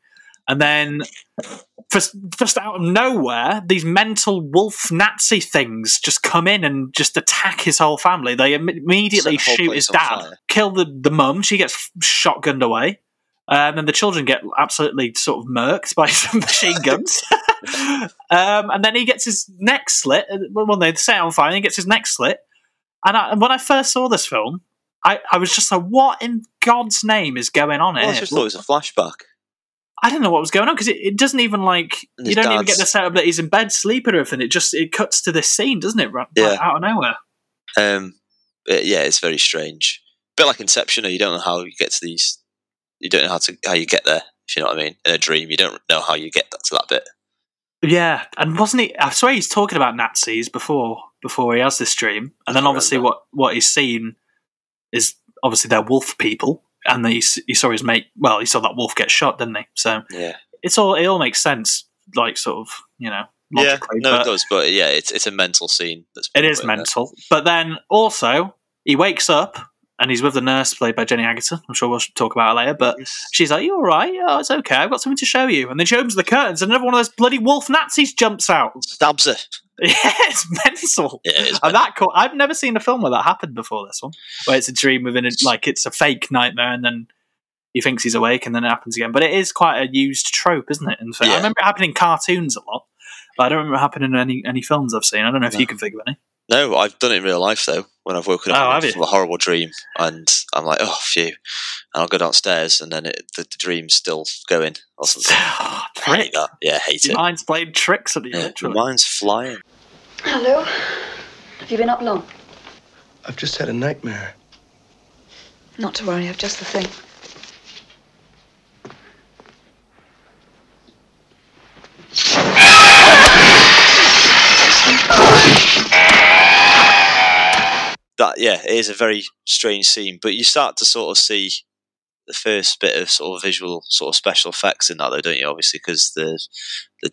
and then just just out of nowhere, these mental wolf Nazi things just come in and just attack his whole family. They im- immediately the shoot his dad, fire. kill the the mum. She gets shotgunned away. Uh, and then the children get absolutely sort of murked by some machine guns. um, and then he gets his neck slit. uh, Well, they set on fire and he gets his neck slit. And, I, and when I first saw this film, I, I was just like, what in God's name is going on Well, I just thought it was a flashback. I don't know what was going on because it, it doesn't even like And you don't even get the setup that he's in bed sleeping or anything. It just it cuts to this scene, doesn't it? Right, Yeah. out of nowhere. Um, yeah, it's very strange. bit like Inception. You don't know how you get to these. You don't know how to how you get there. If you know what I mean. In a dream, you don't know how you get that to that bit. Yeah, and wasn't he? I swear he's talking about Nazis before before he has this dream, and then obviously what what he's seen is obviously they're wolf people, and he he saw his mate. Well, he saw that wolf get shot, didn't he? So Yeah. it's all it all makes sense, like sort of you know. Yeah, no, it does. But yeah, it's it's a mental scene. That's It is mental. But then also, he wakes up and he's with the nurse played by Jenny Agutter. I'm sure we'll talk about her later. But she's like, You all right? Oh, it's okay. I've got something to show you. And then she opens the curtains and another one of those bloody wolf Nazis jumps out. Stabs her. Yeah, it's mental. Yeah, it is And that cool. I've never seen a film where that happened before this one, where it's a dream within a, like it's a fake nightmare and then he thinks he's awake and then it happens again. But it is quite a used trope, isn't it? And I Yeah. remember it happening in cartoons a lot, but I don't remember it happening in any, any films I've seen. I don't know if you can think of any. No, I've done it in real life though. When I've woken Oh, up have from a horrible dream, and I'm like, oh, phew, and I'll go downstairs, and then it, the, the dream's still going or something. I hate that. Yeah, hate Your it. mind's playing tricks on you, Yeah, literally. mind's flying. Hello? Have you been up long? I've just had a nightmare. Not to worry, I've just the thing. That yeah, it is a very strange scene, but you start to sort of see the first bit of sort of visual sort of special effects in that, though, don't you? Obviously, because the the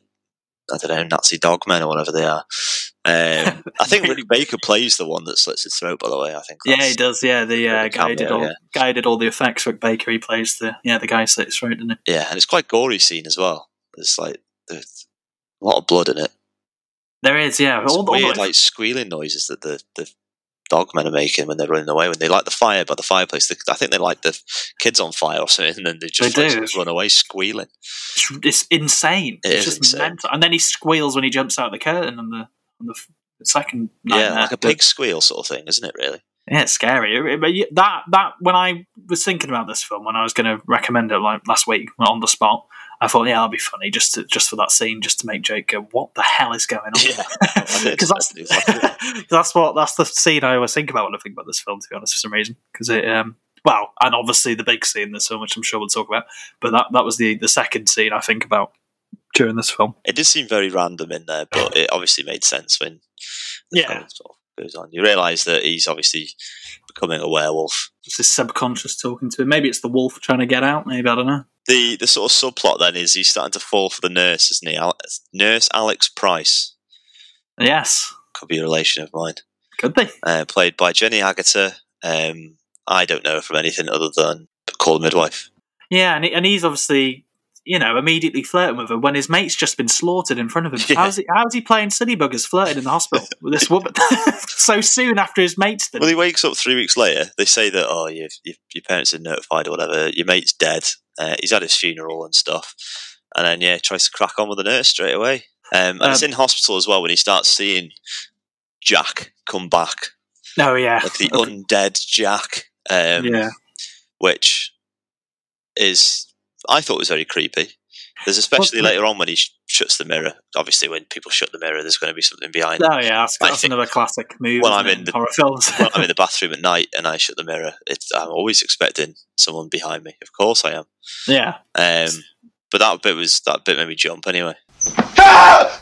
I don't know Nazi dogmen or whatever they are. Um, I think Rick Baker plays the one that slits his throat. By the way, I think. Yeah, he does. Yeah, the uh, guy did all yeah. guy did all the effects. Rick Baker. He plays the yeah the guy who slit his throat, didn't he? Yeah, and it's quite gory scene as well. There's like there's a lot of blood in it. There is. Yeah, all, all weird, the, like squealing noises that the the dogmen are making when they're running away. When they light the fire by the fireplace, they, I think they light the kids on fire or something, and then they just They like, do. sort of run away squealing. it's, it's insane. It it's just insane. mental. And then he squeals when he jumps out of the curtain on the on the, the second. Yeah, like a pig squeal sort of thing, isn't it? Really? Yeah, it's scary. But that that when I was thinking about this film, when I was going to recommend it like last week on the spot, I thought, yeah, that'll be funny just to, just for that scene, just to make Jake go, "What the hell is going on?" Because that's that's what that's the scene I always think about when I think about this film. To be honest, for some reason, because it um well, and obviously the big scene, there's so much I'm sure we'll talk about, but that that was the the second scene I think about during this film. It did seem very random in there, but it obviously made sense when the Yeah. sort of goes on. You realise that he's obviously becoming a werewolf. It's his subconscious talking to him. Maybe it's the wolf trying to get out. Maybe I don't know. The the sort of subplot then is he's starting to fall for the nurse, isn't he? Al- nurse Alex Price Yes, could be a relation of mine. could be. Uh, played by Jenny Agutter. Um, I don't know from anything other than Call Midwife. Yeah, and, he, and he's obviously, you know, immediately flirting with her when his mate's just been slaughtered in front of him. How's he? How's he playing silly buggers flirting in the hospital with this woman so soon after his mate's been? Well, he wakes up three weeks later. They say that oh, you, you, your parents are notified or whatever. Your mate's dead. Uh, he's had his funeral and stuff, and then yeah, tries to crack on with the nurse straight away. Um, and it's Um, in hospital as well when he starts seeing Jack come back, Oh yeah, like the undead Jack. Um, yeah. which is I thought was very creepy. There's especially Well, later on when he sh- shuts the mirror. Obviously, when people shut the mirror, there's going to be something behind. it. Oh yeah, that's, I that's think- another classic move. When isn't I'm in the- horror films. when I'm in the bathroom at night and I shut the mirror, it's, I'm always expecting someone behind me. Of course, I am. yeah, Um, but that bit was that bit made me jump anyway.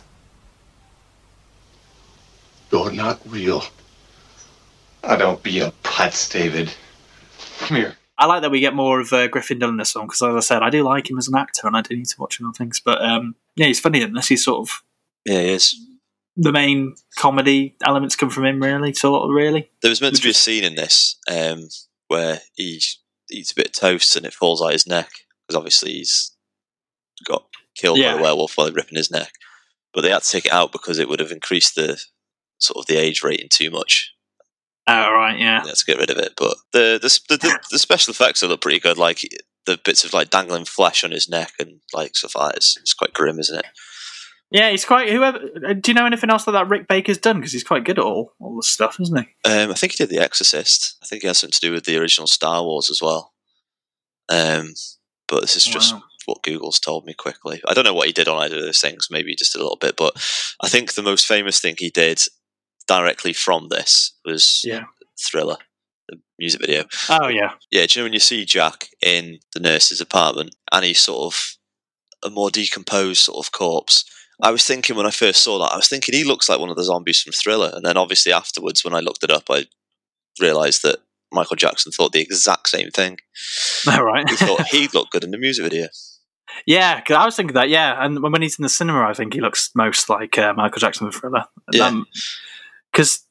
You're not real. I don't be a putz, David. Come here. I like that we get more of uh, Griffin Dunne in this one because, as I said, I do like him as an actor, and I do need to watch him on things. But um, yeah, he's funny in this. He's sort of Yeah, he is. the main comedy elements come from him, really. Sort of, really. There was meant to be a scene in this um, where he eats a bit of toast and it falls out his neck because obviously he's got killed by a werewolf while they're ripping his neck. But they had to take it out because it would have increased the sort of the age rating too much. Oh right, yeah. Let's get rid of it. But the the, the the special effects are look pretty good. Like the bits of like dangling flesh on his neck and like stuff like that. It's, it's quite grim, isn't it? Yeah, he's quite. Whoever. uh, Do you know anything else that that Rick Baker's done? Because he's quite good at all all the stuff, isn't he? Um, I think he did The Exorcist. I think he has something to do with the original Star Wars as well. Um, but this is just Wow. what Google's told me quickly. I don't know what he did on either of those things. Maybe just a little bit, but I think the most famous thing he did directly from this was Yeah. Thriller, the music video. Oh yeah. Yeah, do you know when you see Jack in the nurse's apartment and he's sort of a more decomposed sort of corpse? I was thinking when I first saw that, I was thinking he looks like one of the zombies from Thriller. And then obviously afterwards, when I looked it up, I realised that Michael Jackson thought the exact same thing. All right. He thought he'd look good in the music video. Yeah, 'cause I was thinking that. Yeah, and when he's in the cinema, I think he looks most like uh, Michael Jackson in Thriller. Yeah. Because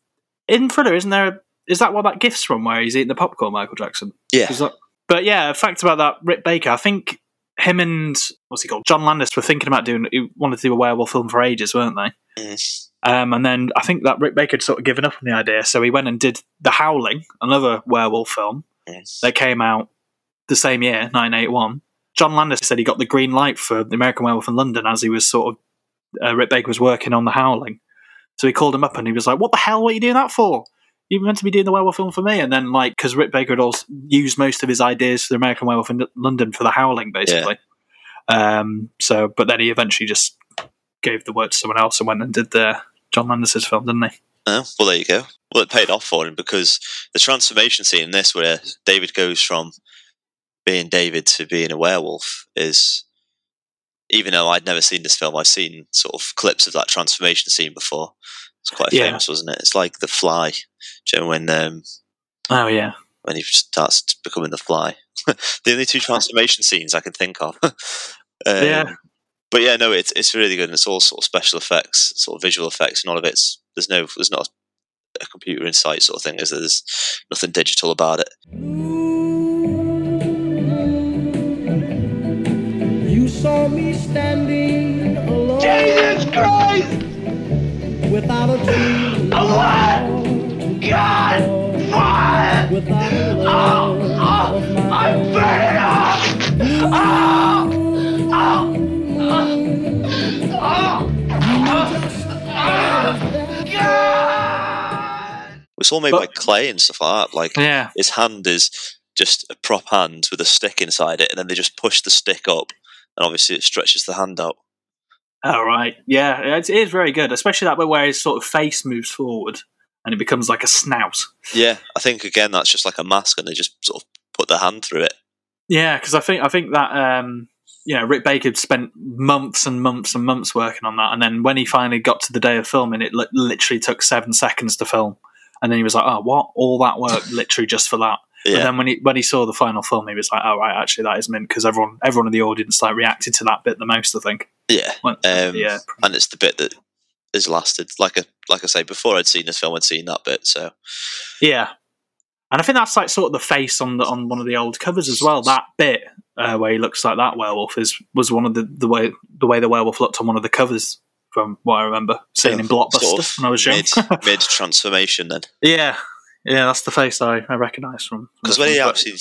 in Thriller, isn't there? Is that what that gift's from? Where he's eating the popcorn, Michael Jackson? Yeah. That- but yeah, a fact about that Rick Baker. I think him and what's he called, John Landis, were thinking about doing. He wanted to do a werewolf film for ages, weren't they? Mm. Um, and then I think that Rick Baker had sort of given up on the idea, so he went and did The Howling, another werewolf film yes. that came out the same year, 1981. John Landis said he got the green light for the American Werewolf in London as he was sort of uh, Rick Baker was working on The Howling. So he called him up and he was like, "What the hell? What are you doing that for? You were meant to be doing the werewolf film for me." And then like because Rick Baker had also used most of his ideas for the American Werewolf in London for The Howling, basically. Um, so, but then he eventually just gave the word to someone else and went and did the John Landis's film, didn't he? Oh, well, there you go. Well, it paid off for him because the transformation scene in this, where David goes from being David to being a werewolf, is even though I'd never seen this film, I've seen sort of clips of that transformation scene before. It's quite Yeah. famous, wasn't it? It's like The Fly. Do you know when um, Oh yeah. when he starts becoming the Fly? the only two transformation scenes I can think of. um, Yeah. But yeah, no, it's it's really good. and It's all sort of special effects, sort of visual effects. None of it's there's no there's not a computer in sight sort of thing. Is there? there's nothing digital about it. Saw me standing alone. Jesus Christ! Without a tree. What? God! Fire! Without a Oh, oh, I'm burning up! Oh oh, oh! oh! Oh! Oh! God! It's all made by clay and stuff like that. Like Yeah. his hand is just a prop hand with a stick inside it, and then they just push the stick up, and obviously it stretches the hand out. Oh right, yeah, it is very good, especially that bit where his sort of face moves forward and it becomes like a snout. Yeah, I think again that's just like a mask, and they just sort of put their hand through it. Yeah, because I think I think that um, you know Rick Baker spent months and months and months working on that, and then when he finally got to the day of filming, it li- literally took seven seconds to film. And then he was like, "Oh, what? All that work literally just for that?" Yeah. And then when he when he saw the final film, he was like, "Oh right, actually that is mint," because everyone everyone in the audience like reacted to that bit the most. I think. Yeah, Well, um, yeah. and it's the bit that has lasted. Like a like I say, before I'd seen this film, I'd seen that bit. So Yeah, and I think that's like sort of the face on the on one of the old covers as well. That bit uh, where he looks like that werewolf is was one of the the way the way the werewolf looked on one of the covers from what I remember seeing in Blockbuster sort of when I was young. mid mid transformation then, yeah, yeah, that's the face I, I recognise from. because when he actually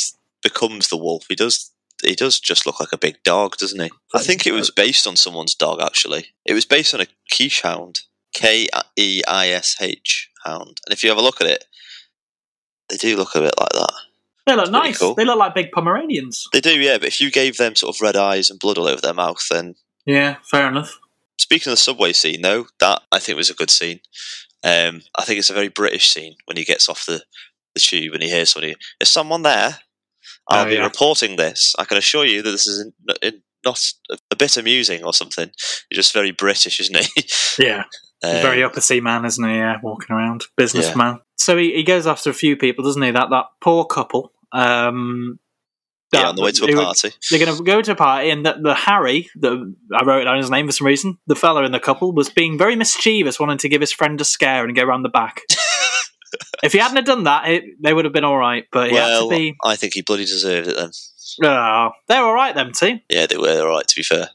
becomes the wolf, he does he does just look like a big dog, doesn't he? I think it was based on someone's dog. Actually, it was based on a Keeshond, K E I S H hound, and if you have a look at it, they do look a bit like that. they look nice. cool. They look like big Pomeranians. They do, yeah. But if you gave them sort of red eyes and blood all over their mouth, then Yeah, fair enough. Speaking of the subway scene, though, that I think was a good scene. Um, I think it's a very British scene when he gets off the, the tube and he hears somebody. Is someone there? I'll Oh, be yeah. reporting this. I can assure you that this is in, in, not a, a bit amusing or something. He's just very British, isn't he? Yeah. Um, Very upper sea man, isn't he? Yeah, walking around, businessman. So he, he goes after a few people, doesn't he? That that poor couple. Um, yeah, on the way to a party. They're going to go to a party, and the, the Harry, the, I wrote down his name for some reason. The fella in the couple was being very mischievous, wanting to give his friend a scare and go around the back. if he hadn't have done that, it, they would have been all right. But he Well, had to be. I think he bloody deserved it then. Oh, they're all right, them two. Yeah, they were all right, to be fair.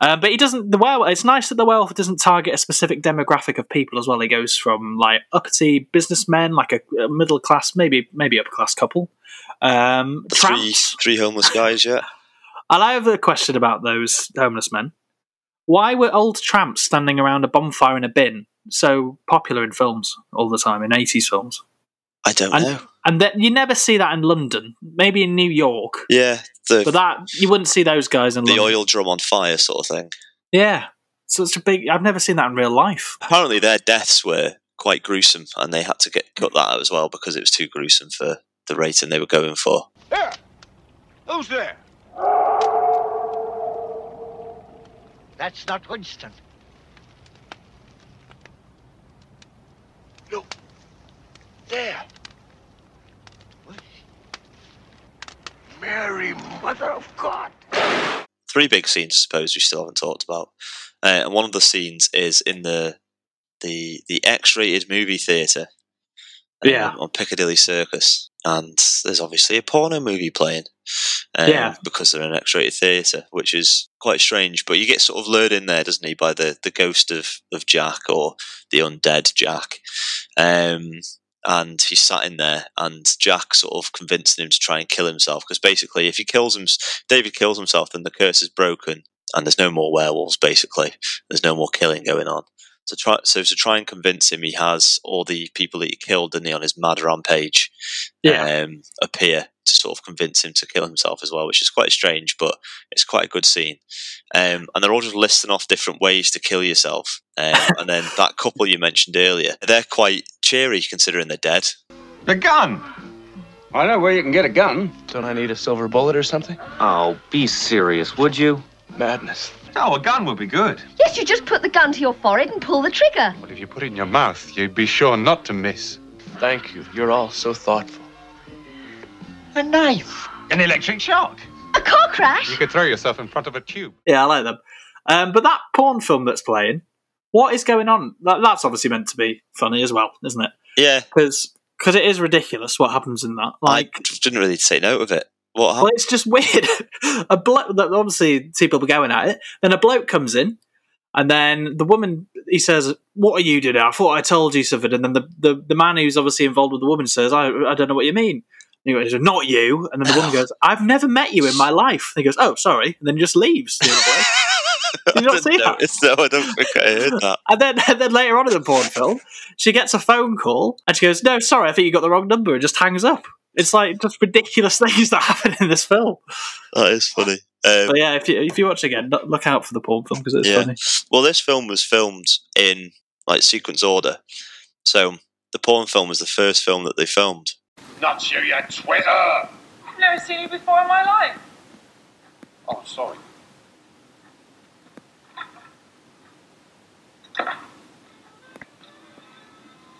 Uh, but he doesn't. The werewolf. It's nice that the werewolf doesn't target a specific demographic of people as well. He goes from like uppity businessmen, like a, a middle class, maybe maybe upper class couple, um, three, three homeless guys, yeah. And I have a question about those homeless men. Why were old tramps standing around a bonfire in a bin so popular in films all the time in eighties films? I don't and, know. And that you never see that in London. Maybe in New York, Yeah, the, but that you wouldn't see those guys in the London. oil drum on fire sort of thing. Yeah, so it's a big. I've never seen that in real life. Apparently, their deaths were quite gruesome, and they had to get cut that out as well because it was too gruesome for the rating they were going for. There! Who's there? That's not Winston. There! Mary, Mother of God! Three big scenes, I suppose, we still haven't talked about. Uh, and one of the scenes is in the the the X-rated movie um, Yeah. on Piccadilly Circus, and there's obviously a porno movie playing. Um, Yeah. because they're an X-rated theatre, which is quite strange. But you get sort of lured in there, doesn't he, by the, the ghost of, of Jack or the undead Jack. Um, and he's sat in there, and Jack sort of convincing him to try and kill himself because basically, if he kills him, David kills himself, then the curse is broken, and there's no more werewolves. Basically, there's no more killing going on. So try so to try and convince him, he has all the people that he killed, and he on his mad rampage, Yeah. um, appear to sort of convince him to kill himself as well, which is quite strange, but it's quite a good scene. Um, and they're all just listing off different ways to kill yourself. Um, and then that couple you mentioned earlier, they're quite cheery considering they're dead. The gun! I know where you can get a gun. Don't I need a silver bullet or something? Oh, be serious, would you? Madness. No, a gun would be good. Yes, you just put the gun to your forehead and pull the trigger. But if you put it in your mouth, you'd be sure not to miss. Thank you. You're all so thoughtful. A knife. An electric shock. A car crash? You could throw yourself in front of a tube. Yeah, I like them. Um, but that porn film that's playing, what is going on? That, that's obviously meant to be funny as well, isn't it? Yeah, Because it is ridiculous what happens in that. Like, I didn't really take note of it. What well, it's just weird. a bloke, that obviously, two people going at it. Then a bloke comes in, and then the woman, he says, "What are you doing? I thought I told you something." And then the, the, the man who's obviously involved with the woman says, "I I don't know what you mean." And he goes, "Not you." And then the woman goes, "I've never met you in my life." And he goes, "Oh, sorry," and then he just leaves. The other way. Did you not see that? No, I don't think I heard that. And then, and then later on in the porn film, she gets a phone call and she goes, "No, sorry, I think you got the wrong number," and just hangs up. It's like just ridiculous things that happen in this film. That is funny. Um, But yeah, if you if you watch again, look- look out for the porn film because it's yeah. funny. Well, this film was filmed in like sequence order. So the porn film was the first film that they filmed. Not you, you Twitter! I've never seen you before in my life. Oh, sorry.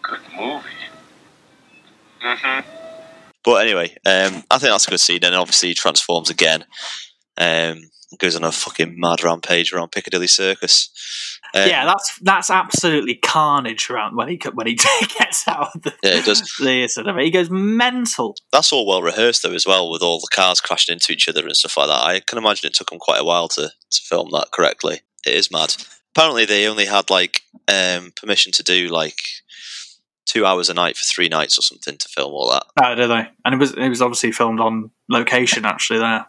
Good movie. But anyway, um, I think that's a good scene. And obviously, he transforms again. Um, goes on a fucking mad rampage around Piccadilly Circus. Um, yeah, that's that's absolutely carnage around when he when he gets out of the, Yeah, it does. the sort of he goes mental. that's all well rehearsed though as well, with all the cars crashing into each other and stuff like that. I can imagine it took him quite a while to, to film that correctly. It is mad. Apparently, they only had like um, permission to do like two hours a night for three nights or something to film all that. Oh, did they? And it was it was obviously filmed on location actually there,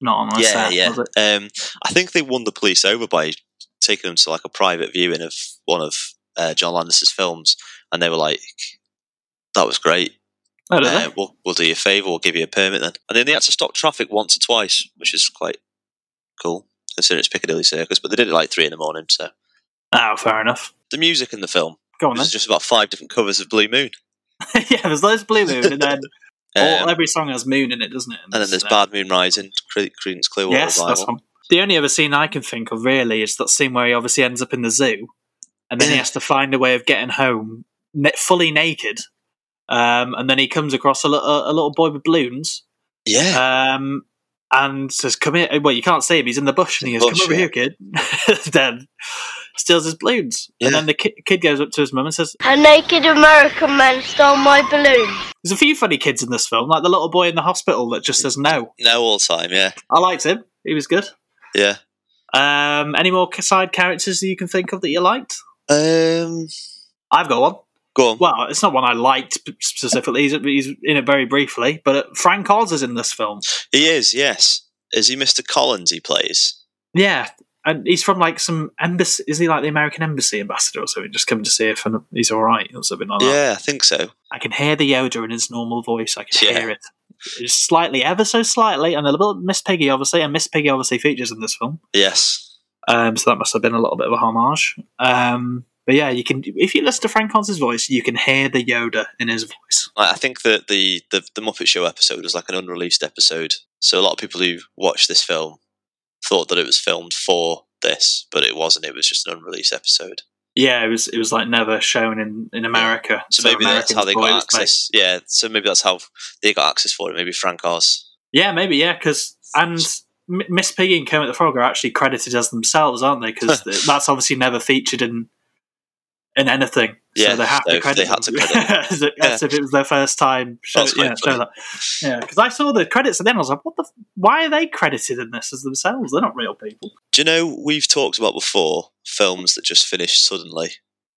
not on a yeah, set. yeah. Was it? Um, I think they won the police over by taking them to like a private viewing of one of uh, John Landis's films, and they were like, "That was great. Oh, Uh, we'll, we'll do you a favour. We'll give you a permit then." And then they had to stop traffic once or twice, which is quite cool considering it's Piccadilly Circus. But they did it like three in the morning. So Oh, fair enough. the music in the film Go on just about five different covers of Blue Moon, yeah, there's loads of Blue Moon, and then all, Um, every song has moon in it, doesn't it? and then there's uh, Bad Moon Rising, Creedence Clearwater Yes, that's Revival. one. The only other scene I can think of really is that scene where he obviously ends up in the zoo, and then he has to find a way of getting home fully naked, um, and then he comes across a, a, a little boy with balloons. Yeah. Um, and says, "Come here." Well, you can't see him; he's in the bush, and he goes, bush, "Come over yeah. here, kid." then steals his balloons, and then the ki- kid goes up to his mum and says, A naked American man stole my balloon. "There's a few funny kids in this film, like the little boy in the hospital that just says no." No, all the time. Yeah, I liked him; he was good. yeah. Um, any more side characters that you can think of that you liked? Um, I've got one. Go on. Well, it's not one I liked specifically. He's, he's in it very briefly, but Frank Oz is in this film. He is. Yes. Is he Mr. Collins? He plays. Yeah, and he's from like some embassy. Is he like the American embassy ambassador or something? Just coming to see if and he's all right or something like that. Yeah, I think so. I can hear the Yoda in his normal voice. I can Yeah. hear it. It's slightly, ever so slightly, and a little bit Miss Piggy, obviously, and Miss Piggy obviously features in this film. Yes. Um, so that must have been a little bit of a homage. Um, but yeah, you can if you listen to Frank Oz's voice, you can hear the Yoda in his voice. I think that the, the the Muppet Show episode was like an unreleased episode, so a lot of people who watched this film thought that it was filmed for this, but it wasn't. It was just an unreleased episode. Yeah, it was it was like never shown in, in America. So, maybe that's how they got was made. access. Yeah, so maybe that's how they got access for it. Maybe Frank Oz. Yeah, maybe yeah, because and Miss Piggy and Kermit the Frog are actually credited as themselves, aren't they? Because that's obviously never featured in in anything. Yeah, so they have so to credit. they had to credit as, if- as if it was their first time. Show, yeah, show that. Yeah, because I saw the credits and then I was like, "What the? F- why are they credited in this as themselves? They're not real people." Do you know we've talked about before films that just finish suddenly?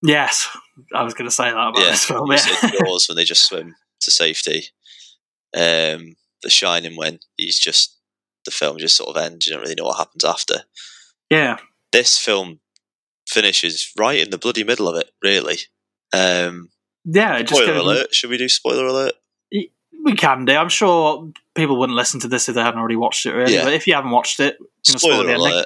Yes, I was going to say that about yeah, this film. Yeah. Jaws when they just swim to safety. Um, the Shining when he's just the film just sort of ends. You don't really know what happens after. yeah, This film finishes right in the bloody middle of it. Really. Um, yeah. Just spoiler alert! Should we do spoiler alert? We can do. I'm sure people wouldn't listen to this if they haven't already watched it. Really, Yeah. but if you haven't watched it, spoil Spoiler ending. alert!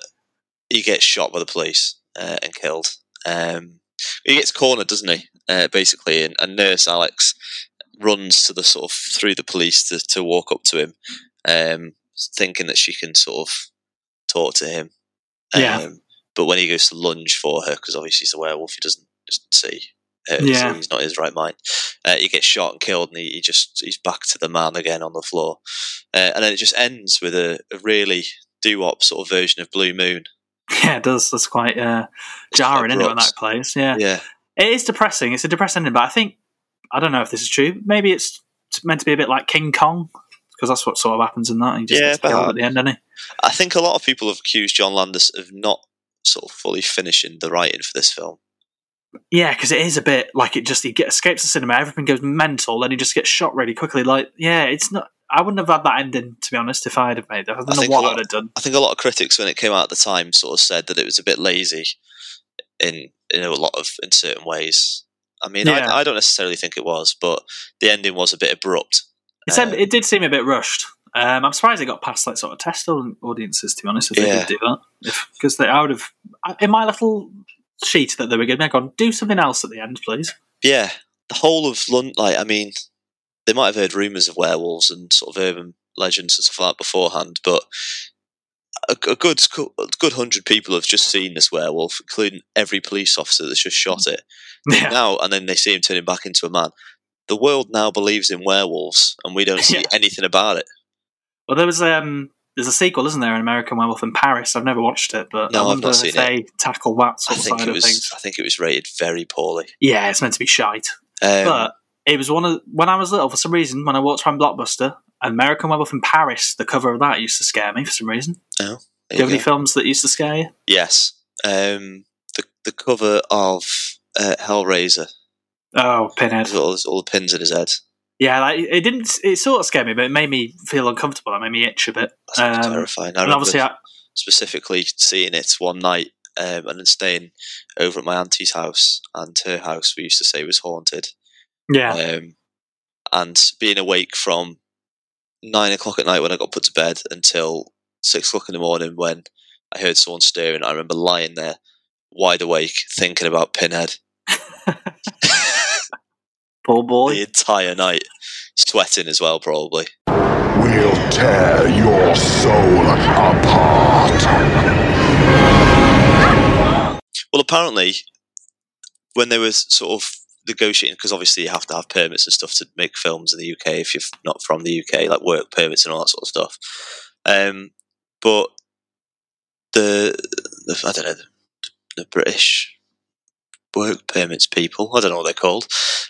He gets shot by the police uh, and killed. Um, he gets cornered, doesn't he? Uh, basically, and, and Nurse Alex runs to the sort of through the police to, to walk up to him, um, thinking that she can sort of talk to him. Um, Yeah. But when he goes to lunge for her, because obviously he's a werewolf, he doesn't doesn't see. Her, so Yeah. he's not in his right mind. Uh, he gets shot and killed, and he, he just he's back to the man again on the floor. Uh, and then it just ends with a, a really doo-wop sort of version of Blue Moon. Yeah, it does. That's quite uh, jarring, isn't it, when that plays? Yeah. Yeah. It is depressing. It's a depressing ending, but I think, I don't know if this is true. Maybe it's meant to be a bit like King Kong, because that's what sort of happens in that. He just Yeah, gets killed at the end, doesn't he? I think a lot of people have accused John Landis of not sort of fully finishing the writing for this film. Yeah, because it is a bit like it just, he escapes the cinema, everything goes mental, then he just gets shot really quickly. Like, yeah, it's not, I wouldn't have had that ending, to be honest, if I'd have made it. I don't know what lot- I'd have done. I think a lot of critics, when it came out at the time, sort of said that it was a bit lazy in in a lot of in certain ways. I mean, Yeah. I, I don't necessarily think it was, but the ending was a bit abrupt. It, said, um, it did seem a bit rushed. Um, I'm surprised it got past like sort of test au- audiences. To be honest, if they Yeah. did do that, because I would have in my little sheet that they were giving, I'd gone do something else at the end, please. Yeah, the whole of London. Like, I mean, they might have heard rumours of werewolves and sort of urban legends and stuff like that beforehand, but a, a good a good hundred people have just seen this werewolf, including every police officer that's just shot it. Yeah. Now and then they see him turning back into a man. the world now believes in werewolves, and we don't see anything about it. Well, there was um, there's a sequel, isn't there, an American Werewolf in Paris? I've never watched it, but No, I I've wonder not if seen they tackle that I sort of think side it of was. things. I think it was rated very poorly. Yeah, it's meant to be shite. Um, but it was one of when I was little. For some reason, when I walked around Blockbuster, American Werewolf in Paris, the cover of that used to scare me for some reason. Oh, Do you have any films that used to scare you? Yes. Um, the the cover of uh, Hellraiser. Oh, Pinhead. All, all the pins in his head. Yeah, like, it didn't. It sort of scared me, but it made me feel uncomfortable. It made me itch a bit. Um, terrifying. I and remember obviously, I, specifically seeing it one night um, and then staying over at my auntie's house, and her house we used to say was haunted. Yeah. Um, and being awake from nine o'clock at night when I got put to bed until six o'clock in the morning when I heard someone stirring. I remember lying there, wide awake, thinking about Pinhead poor boy. the entire night, sweating as well, probably. We'll tear your soul apart. Well, apparently, when they were sort of negotiating, because obviously you have to have permits and stuff to make films in the UK if you're not from the UK, like work permits and all that sort of stuff. Um, but the, the I don't know the, the British work permits people, I don't know what they're called,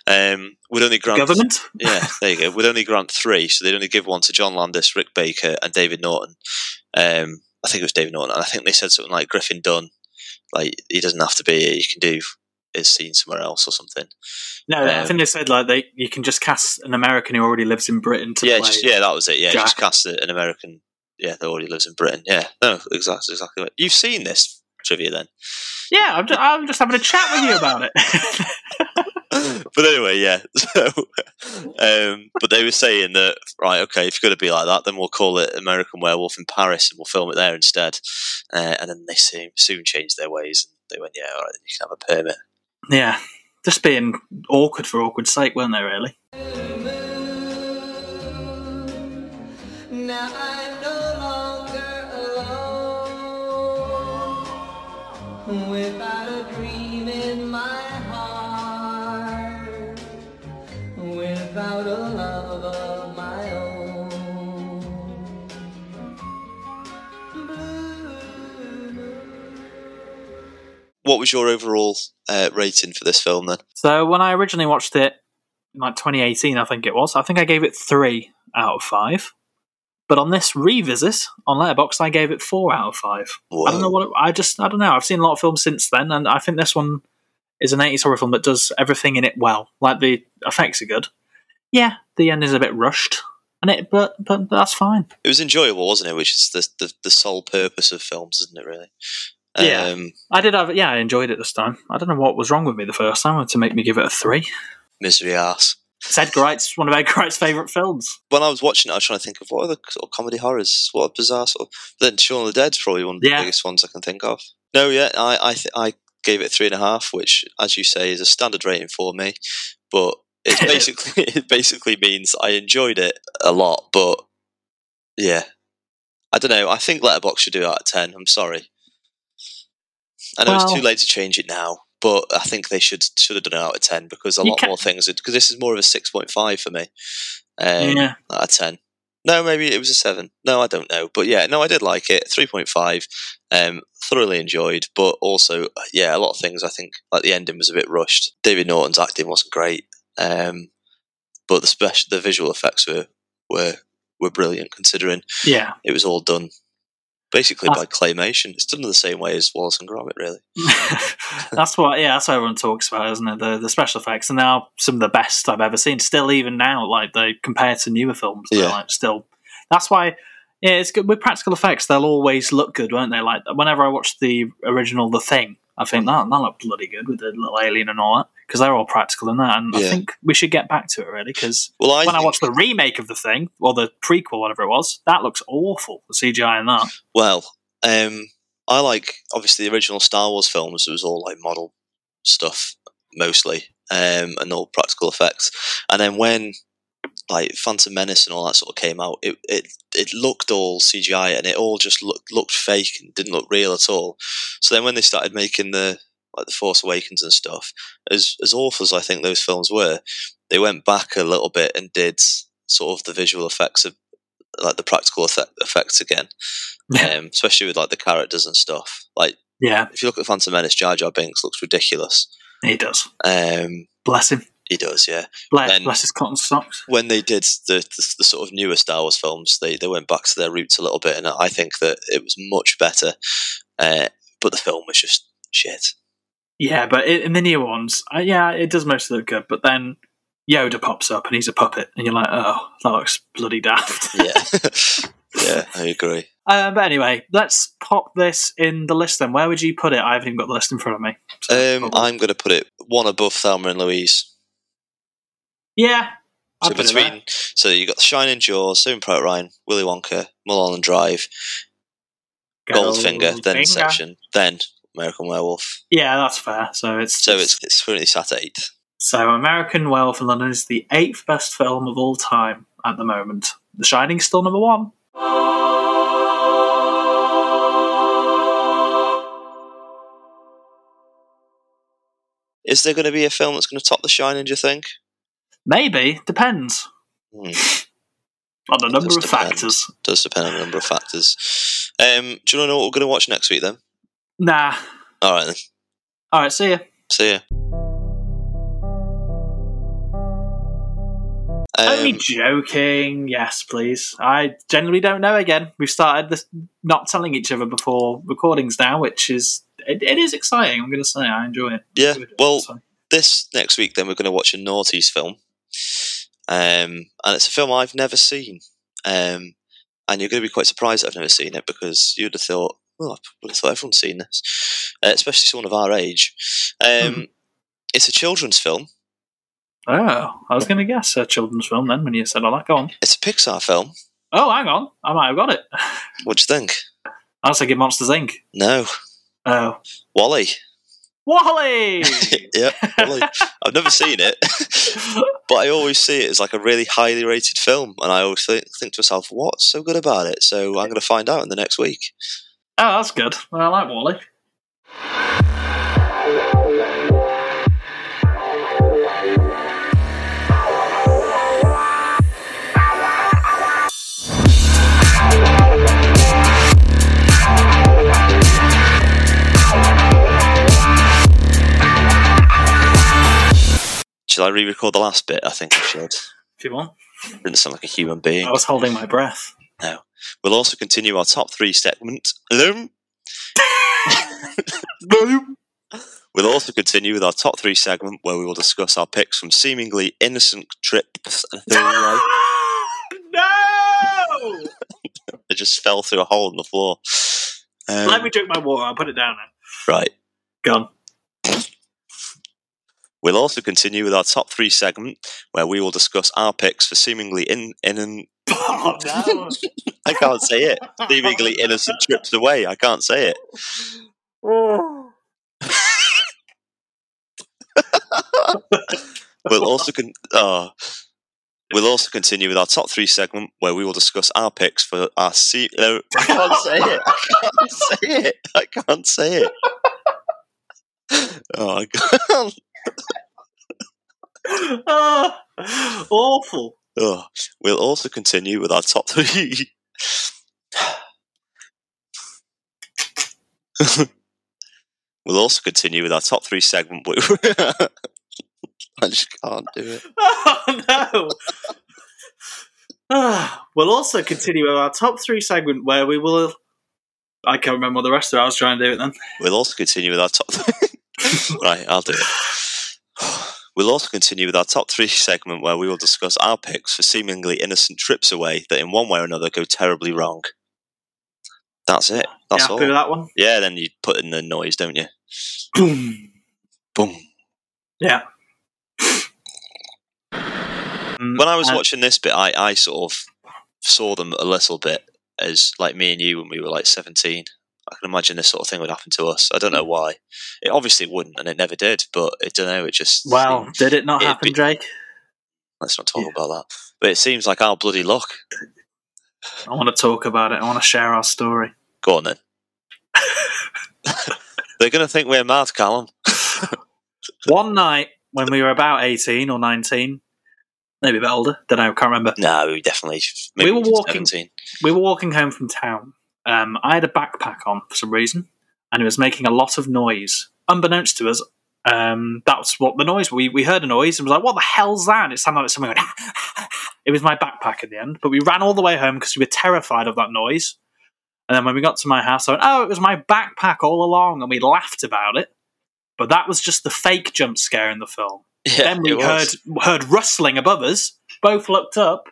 um, would only grant Government? Yeah, there you go. Would only grant three, so they'd only give one to John Landis, Rick Baker, and David Naughton. Um, I think it was David Naughton, and I think they said something like Griffin Dunne, like he doesn't have to be here. You can do his scene somewhere else or something. No, I Um, think they said like they you can just cast an American who already lives in Britain to yeah, play. just yeah, that was it. Yeah, Jack. just cast an American. Yeah, that already lives in Britain. Yeah, no, exactly, exactly. Right. You've seen this trivia then, Yeah, I'm just, I'm just having a chat with you about it. but anyway, yeah. So, um, but they were saying that right, okay, if you're going to be like that, then we'll call it American Werewolf in Paris, and we'll film it there instead. Uh, and then they soon soon changed their ways, and they went, yeah, all right, then you can have a permit. yeah, just being awkward for awkward's sake, weren't they? Really? What was your overall uh, rating for this film then? So when I originally watched it, in like 2018, I think it was. I think I gave it three out of five. But on this revisit on Letterboxd, I gave it four out of five. I don't know what it, I just I don't know. I've seen a lot of films since then, and I think this one is an 80s horror film that does everything in it well. Like the effects are good. Yeah, the end is a bit rushed, and it but but that's fine. It was enjoyable, wasn't it? Which is the the, the sole purpose of films, isn't it? Really. Yeah. Um, I did have yeah, I enjoyed it this time. I don't know what was wrong with me the first time to make me give it a three. misery ass. It's Edgar Wright's one of Edgar Wright's favourite films. When I was watching it, I was trying to think of what other sort of comedy horrors. What a bizarre sort of. Then Shaun of the Dead's probably one of the Yeah. biggest ones I can think of. No, yeah, I I, th- I gave it three and a half, which, as you say, is a standard rating for me. But it basically it basically means I enjoyed it a lot. But yeah, I don't know. I think Letterboxd should do it out of ten. I'm sorry. I know it's too late to change it now, but I think they should should have done it out of ten because a You lot more things. Because this is more of a six point five for me. Um, Yeah. out of ten. No, maybe it was a seven. No, I don't know. But yeah, no, I did like it. Three point five. Um, thoroughly enjoyed, but also yeah, a lot of things. I think like the ending was a bit rushed. David Naughton's acting wasn't great, um, but the special, the visual effects were were were brilliant considering Yeah. it was all done basically Ah. by claymation. It's done in the same way as Wallace and Gromit, really. that's what yeah, that's what everyone talks about, isn't it? The the special effects, and they are some of the best I've ever seen. Still, even now, like they compare to newer films, they're Yeah. like still. That's why. Yeah, it's good with practical effects. They'll always look good, won't they? Like whenever I watch the original The Thing, I think that that looked bloody good with the little alien and all that because they're all practical in that. And I think we should get back to it really because Well, I when I think- watched the remake of The Thing or the prequel, whatever it was, that looks awful. The CGI in that. Well, um, I like obviously the original Star Wars films. It was all like model stuff mostly, um, and all practical effects. And then when like Phantom Menace and all that sort of came out, it it, it looked all CGI and it all just looked looked fake and didn't look real at all. So then when they started making the like The Force Awakens and stuff, as as awful as I think those films were, they went back a little bit and did sort of the visual effects of like the practical effect, effects again, um, especially with like the characters and stuff. Like, Yeah, if you look at Phantom Menace, Jar Jar Binks looks ridiculous. he does. Um, Bless him. He does, yeah. Bless, Then- bless his cotton socks. when they did the, the the sort of newer Star Wars films, they they went back to their roots a little bit, and I think that it was much better. Uh, but the film was just shit. Yeah, but in, in the new ones, uh, yeah, it does mostly look good. But then Yoda pops up and he's a puppet, and you're like, oh, that looks bloody daft. Yeah, yeah, I agree. Uh, but anyway, let's pop this in the list then. Where would you put it? I haven't even got the list in front of me. Um, I'm going to put it one above Thelma and Louise. Yeah. So between, so you got The Shining Jaws, Saving Private Ryan, Willy Wonka, Mulholland Drive, Goldfinger, then Goldfinger. Inception, then American Werewolf. Yeah, that's fair. So it's So it's it's currently sat at eight. so American Werewolf in London is the eighth best film of all time at the moment. The Shining's still number one. Is there going to be a film that's going to top The Shining? Do you think? Maybe depends Hmm. on a number of depend. factors. Does depend on a number of factors. Um, do you want to know what we're going to watch next week then? Nah. All right then. All right. See ya. See ya. Only Um, joking. Yes, please. I generally don't know. Again, we've started this not telling each other before recordings now, which is it, it is exciting. I'm going to say I enjoy it. yeah. Well, this next week then we're going to watch a Naughties film, um, and it's a film I've never seen. Um, and you're going to be quite surprised that I've never seen it because you'd have thought, well, I would have thought everyone's seen this, uh, especially someone of our age. Um, It's a children's film. Oh, I was going to guess a children's film then when you said all that. Go on. It's a Pixar film. Oh, hang on. I might have got it. What do you think? I was thinking Monsters Inc. No, Oh, WALL-E. WALL-E. yeah, WALL-E. I've never seen it, but I always see it as like a really highly rated film, and I always think, think to myself, "What's so good about it?" So I'm going to find out in the next week. oh, that's good. I like WALL-E. Shall I re-record the last bit? I think I should. If you want. Didn't sound like a human being. I was holding my breath. No. We'll also continue our top three segment. Hello? We'll also continue with our top three segment where we will discuss our picks from seemingly innocent trips life. No! It just fell through a hole in the floor. Um, Let me drink my water. I'll put it down now. Right. Gone. We'll also continue with our top three segment where we will discuss our picks for seemingly in in an Oh, no. I can't say it. Seemingly innocent trips away. I can't say it. We'll also con- oh. We'll also continue with our top three segment where we will discuss our picks for our se- no, I can't say it. I can't say it. I can't say it. Oh, I can't. Ah, awful. Oh. We'll also continue with our top three. we'll also continue with our top three segment. I just can't do it. Oh, no. Ah, we'll also continue with our top three segment where we will. I can't remember what the rest of it. I was trying to do it then. We'll also continue with our top. right, I'll do it. We'll also continue with our top three segment where we will discuss our picks for seemingly innocent trips away that, in one way or another, go terribly wrong. That's it. That's You all. that one? Yeah, then you put in the noise, don't you? Boom. Boom. Yeah. When I was uh, watching this bit, I, I sort of saw them a little bit as like me and you when we were like 17. I can imagine this sort of thing would happen to us. I don't know why. It obviously wouldn't, and it never did, but I don't know. It just. Well, did it not happen, be- Jake? Let's not talk about that. But it seems like our bloody luck. I want to talk about it. I want to share our story. Go on then. They're going to think we're mad, Callum. One night when we were about 18 or 19, maybe a bit older, don't know, can't remember. No, we definitely. Maybe we were walking. 17. We were walking home from town. Um, I had a backpack on for some reason, and it was making a lot of noise. Unbeknownst to us, um, that's what the noise. We we heard a noise and was like, "What the hell's that?" And it sounded like someone going. it was my backpack in the end, but we ran all the way home because we were terrified of that noise. And then when we got to my house, I went, "Oh, it was my backpack all along," and we laughed about it. But that was just the fake jump scare in the film. Yeah, then we heard heard rustling above us. Both looked up,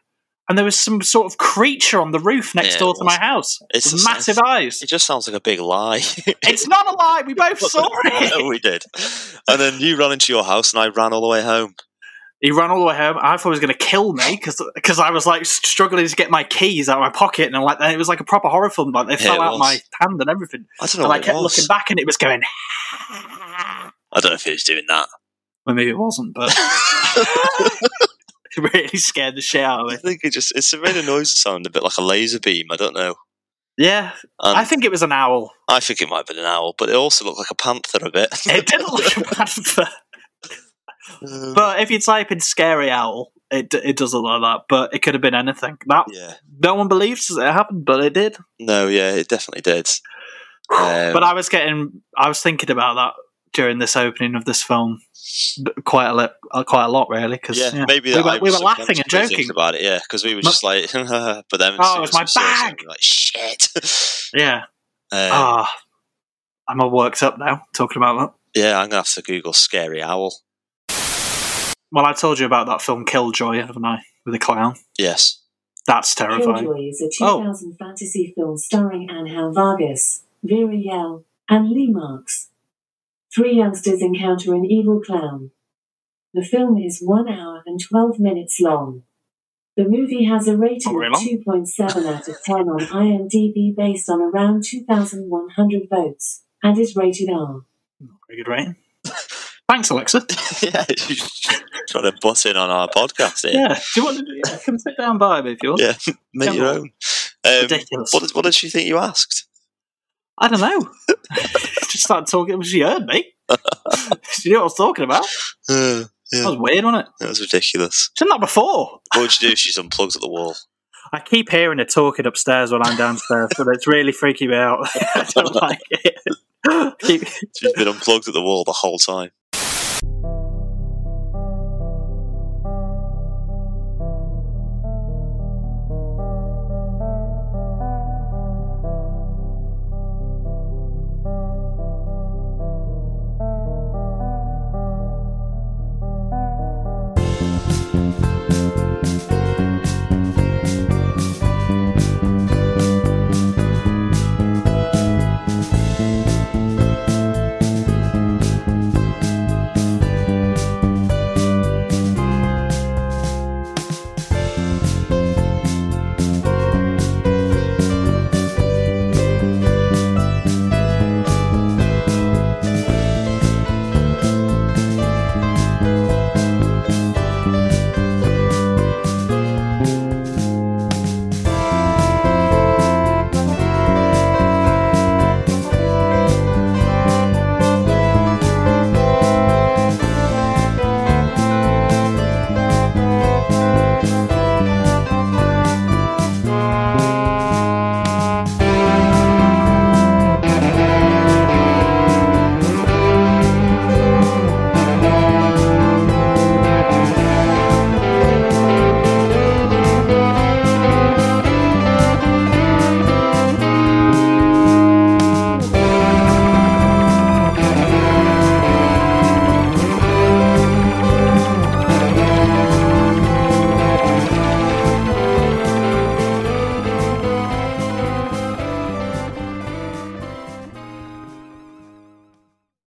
and there was some sort of creature on the roof next Yeah, door to my house. It's with massive it's- eyes. It just sounds like a big lie. It's not a lie. We both saw it. No, we did. And then you ran into your house, and I ran all the way home. He ran all the way home. I thought he was going to kill me because I was like struggling to get my keys out of my pocket, and I'm like it was like a proper horror film. Like they Yeah, fell out was. my hand and everything. I don't know And I it kept looking back, and it was going. I don't know if he was doing that. Well, maybe it wasn't, but it really scared the shit out of me. I think it just it's a made a noise sound a bit like a laser beam. I don't know. Yeah, And I think it was an owl. I think it might have been an owl, but it also looked like a panther a bit. It didn't look a panther. but if you type in "scary owl," it it does look like that. But it could have been anything. That yeah. no one believes it happened, but it did. No, yeah, it definitely did. Um, but I was getting, I was thinking about that during this opening of this film quite a lot, quite a lot, really. Because yeah, maybe we were, we were laughing and joking. about it. Yeah, because we were My- just like, but then Oh, soon it's my bag! like shit. Yeah. Um, Ah, I'm all worked up now talking about that. Yeah, I'm gonna have to Google scary owl. Well, I told you about that film Killjoy, haven't I? With a clown. Yes. That's terrifying. Killjoy is a Oh. 2000 fantasy film starring Angel Vargas, Vera Yell, and Lee Marks. Three youngsters encounter an evil clown. The film is 1 hour and 12 minutes long. The movie has a rating Not of 2.7 out of 10 on IMDb based on around 2,100 votes, and is rated R. Very good rating. Thanks, Alexa. yeah, you're trying to butt in on our podcast here. Yeah. Do you want to do, yeah, come sit down by me if you want? Yeah, make Come your on. own. Um, Ridiculous. What did, what did she think you asked? I don't know. Just started talking. She heard me. she knew what I was talking about. Uh, yeah, That was weird, wasn't it? that was ridiculous. She's done that before. What would you do if she's unplugged at the wall? I keep hearing her talking upstairs when I'm downstairs, but it's really freaking me out. I don't like it. Keep- She's been unplugged at the wall the whole time.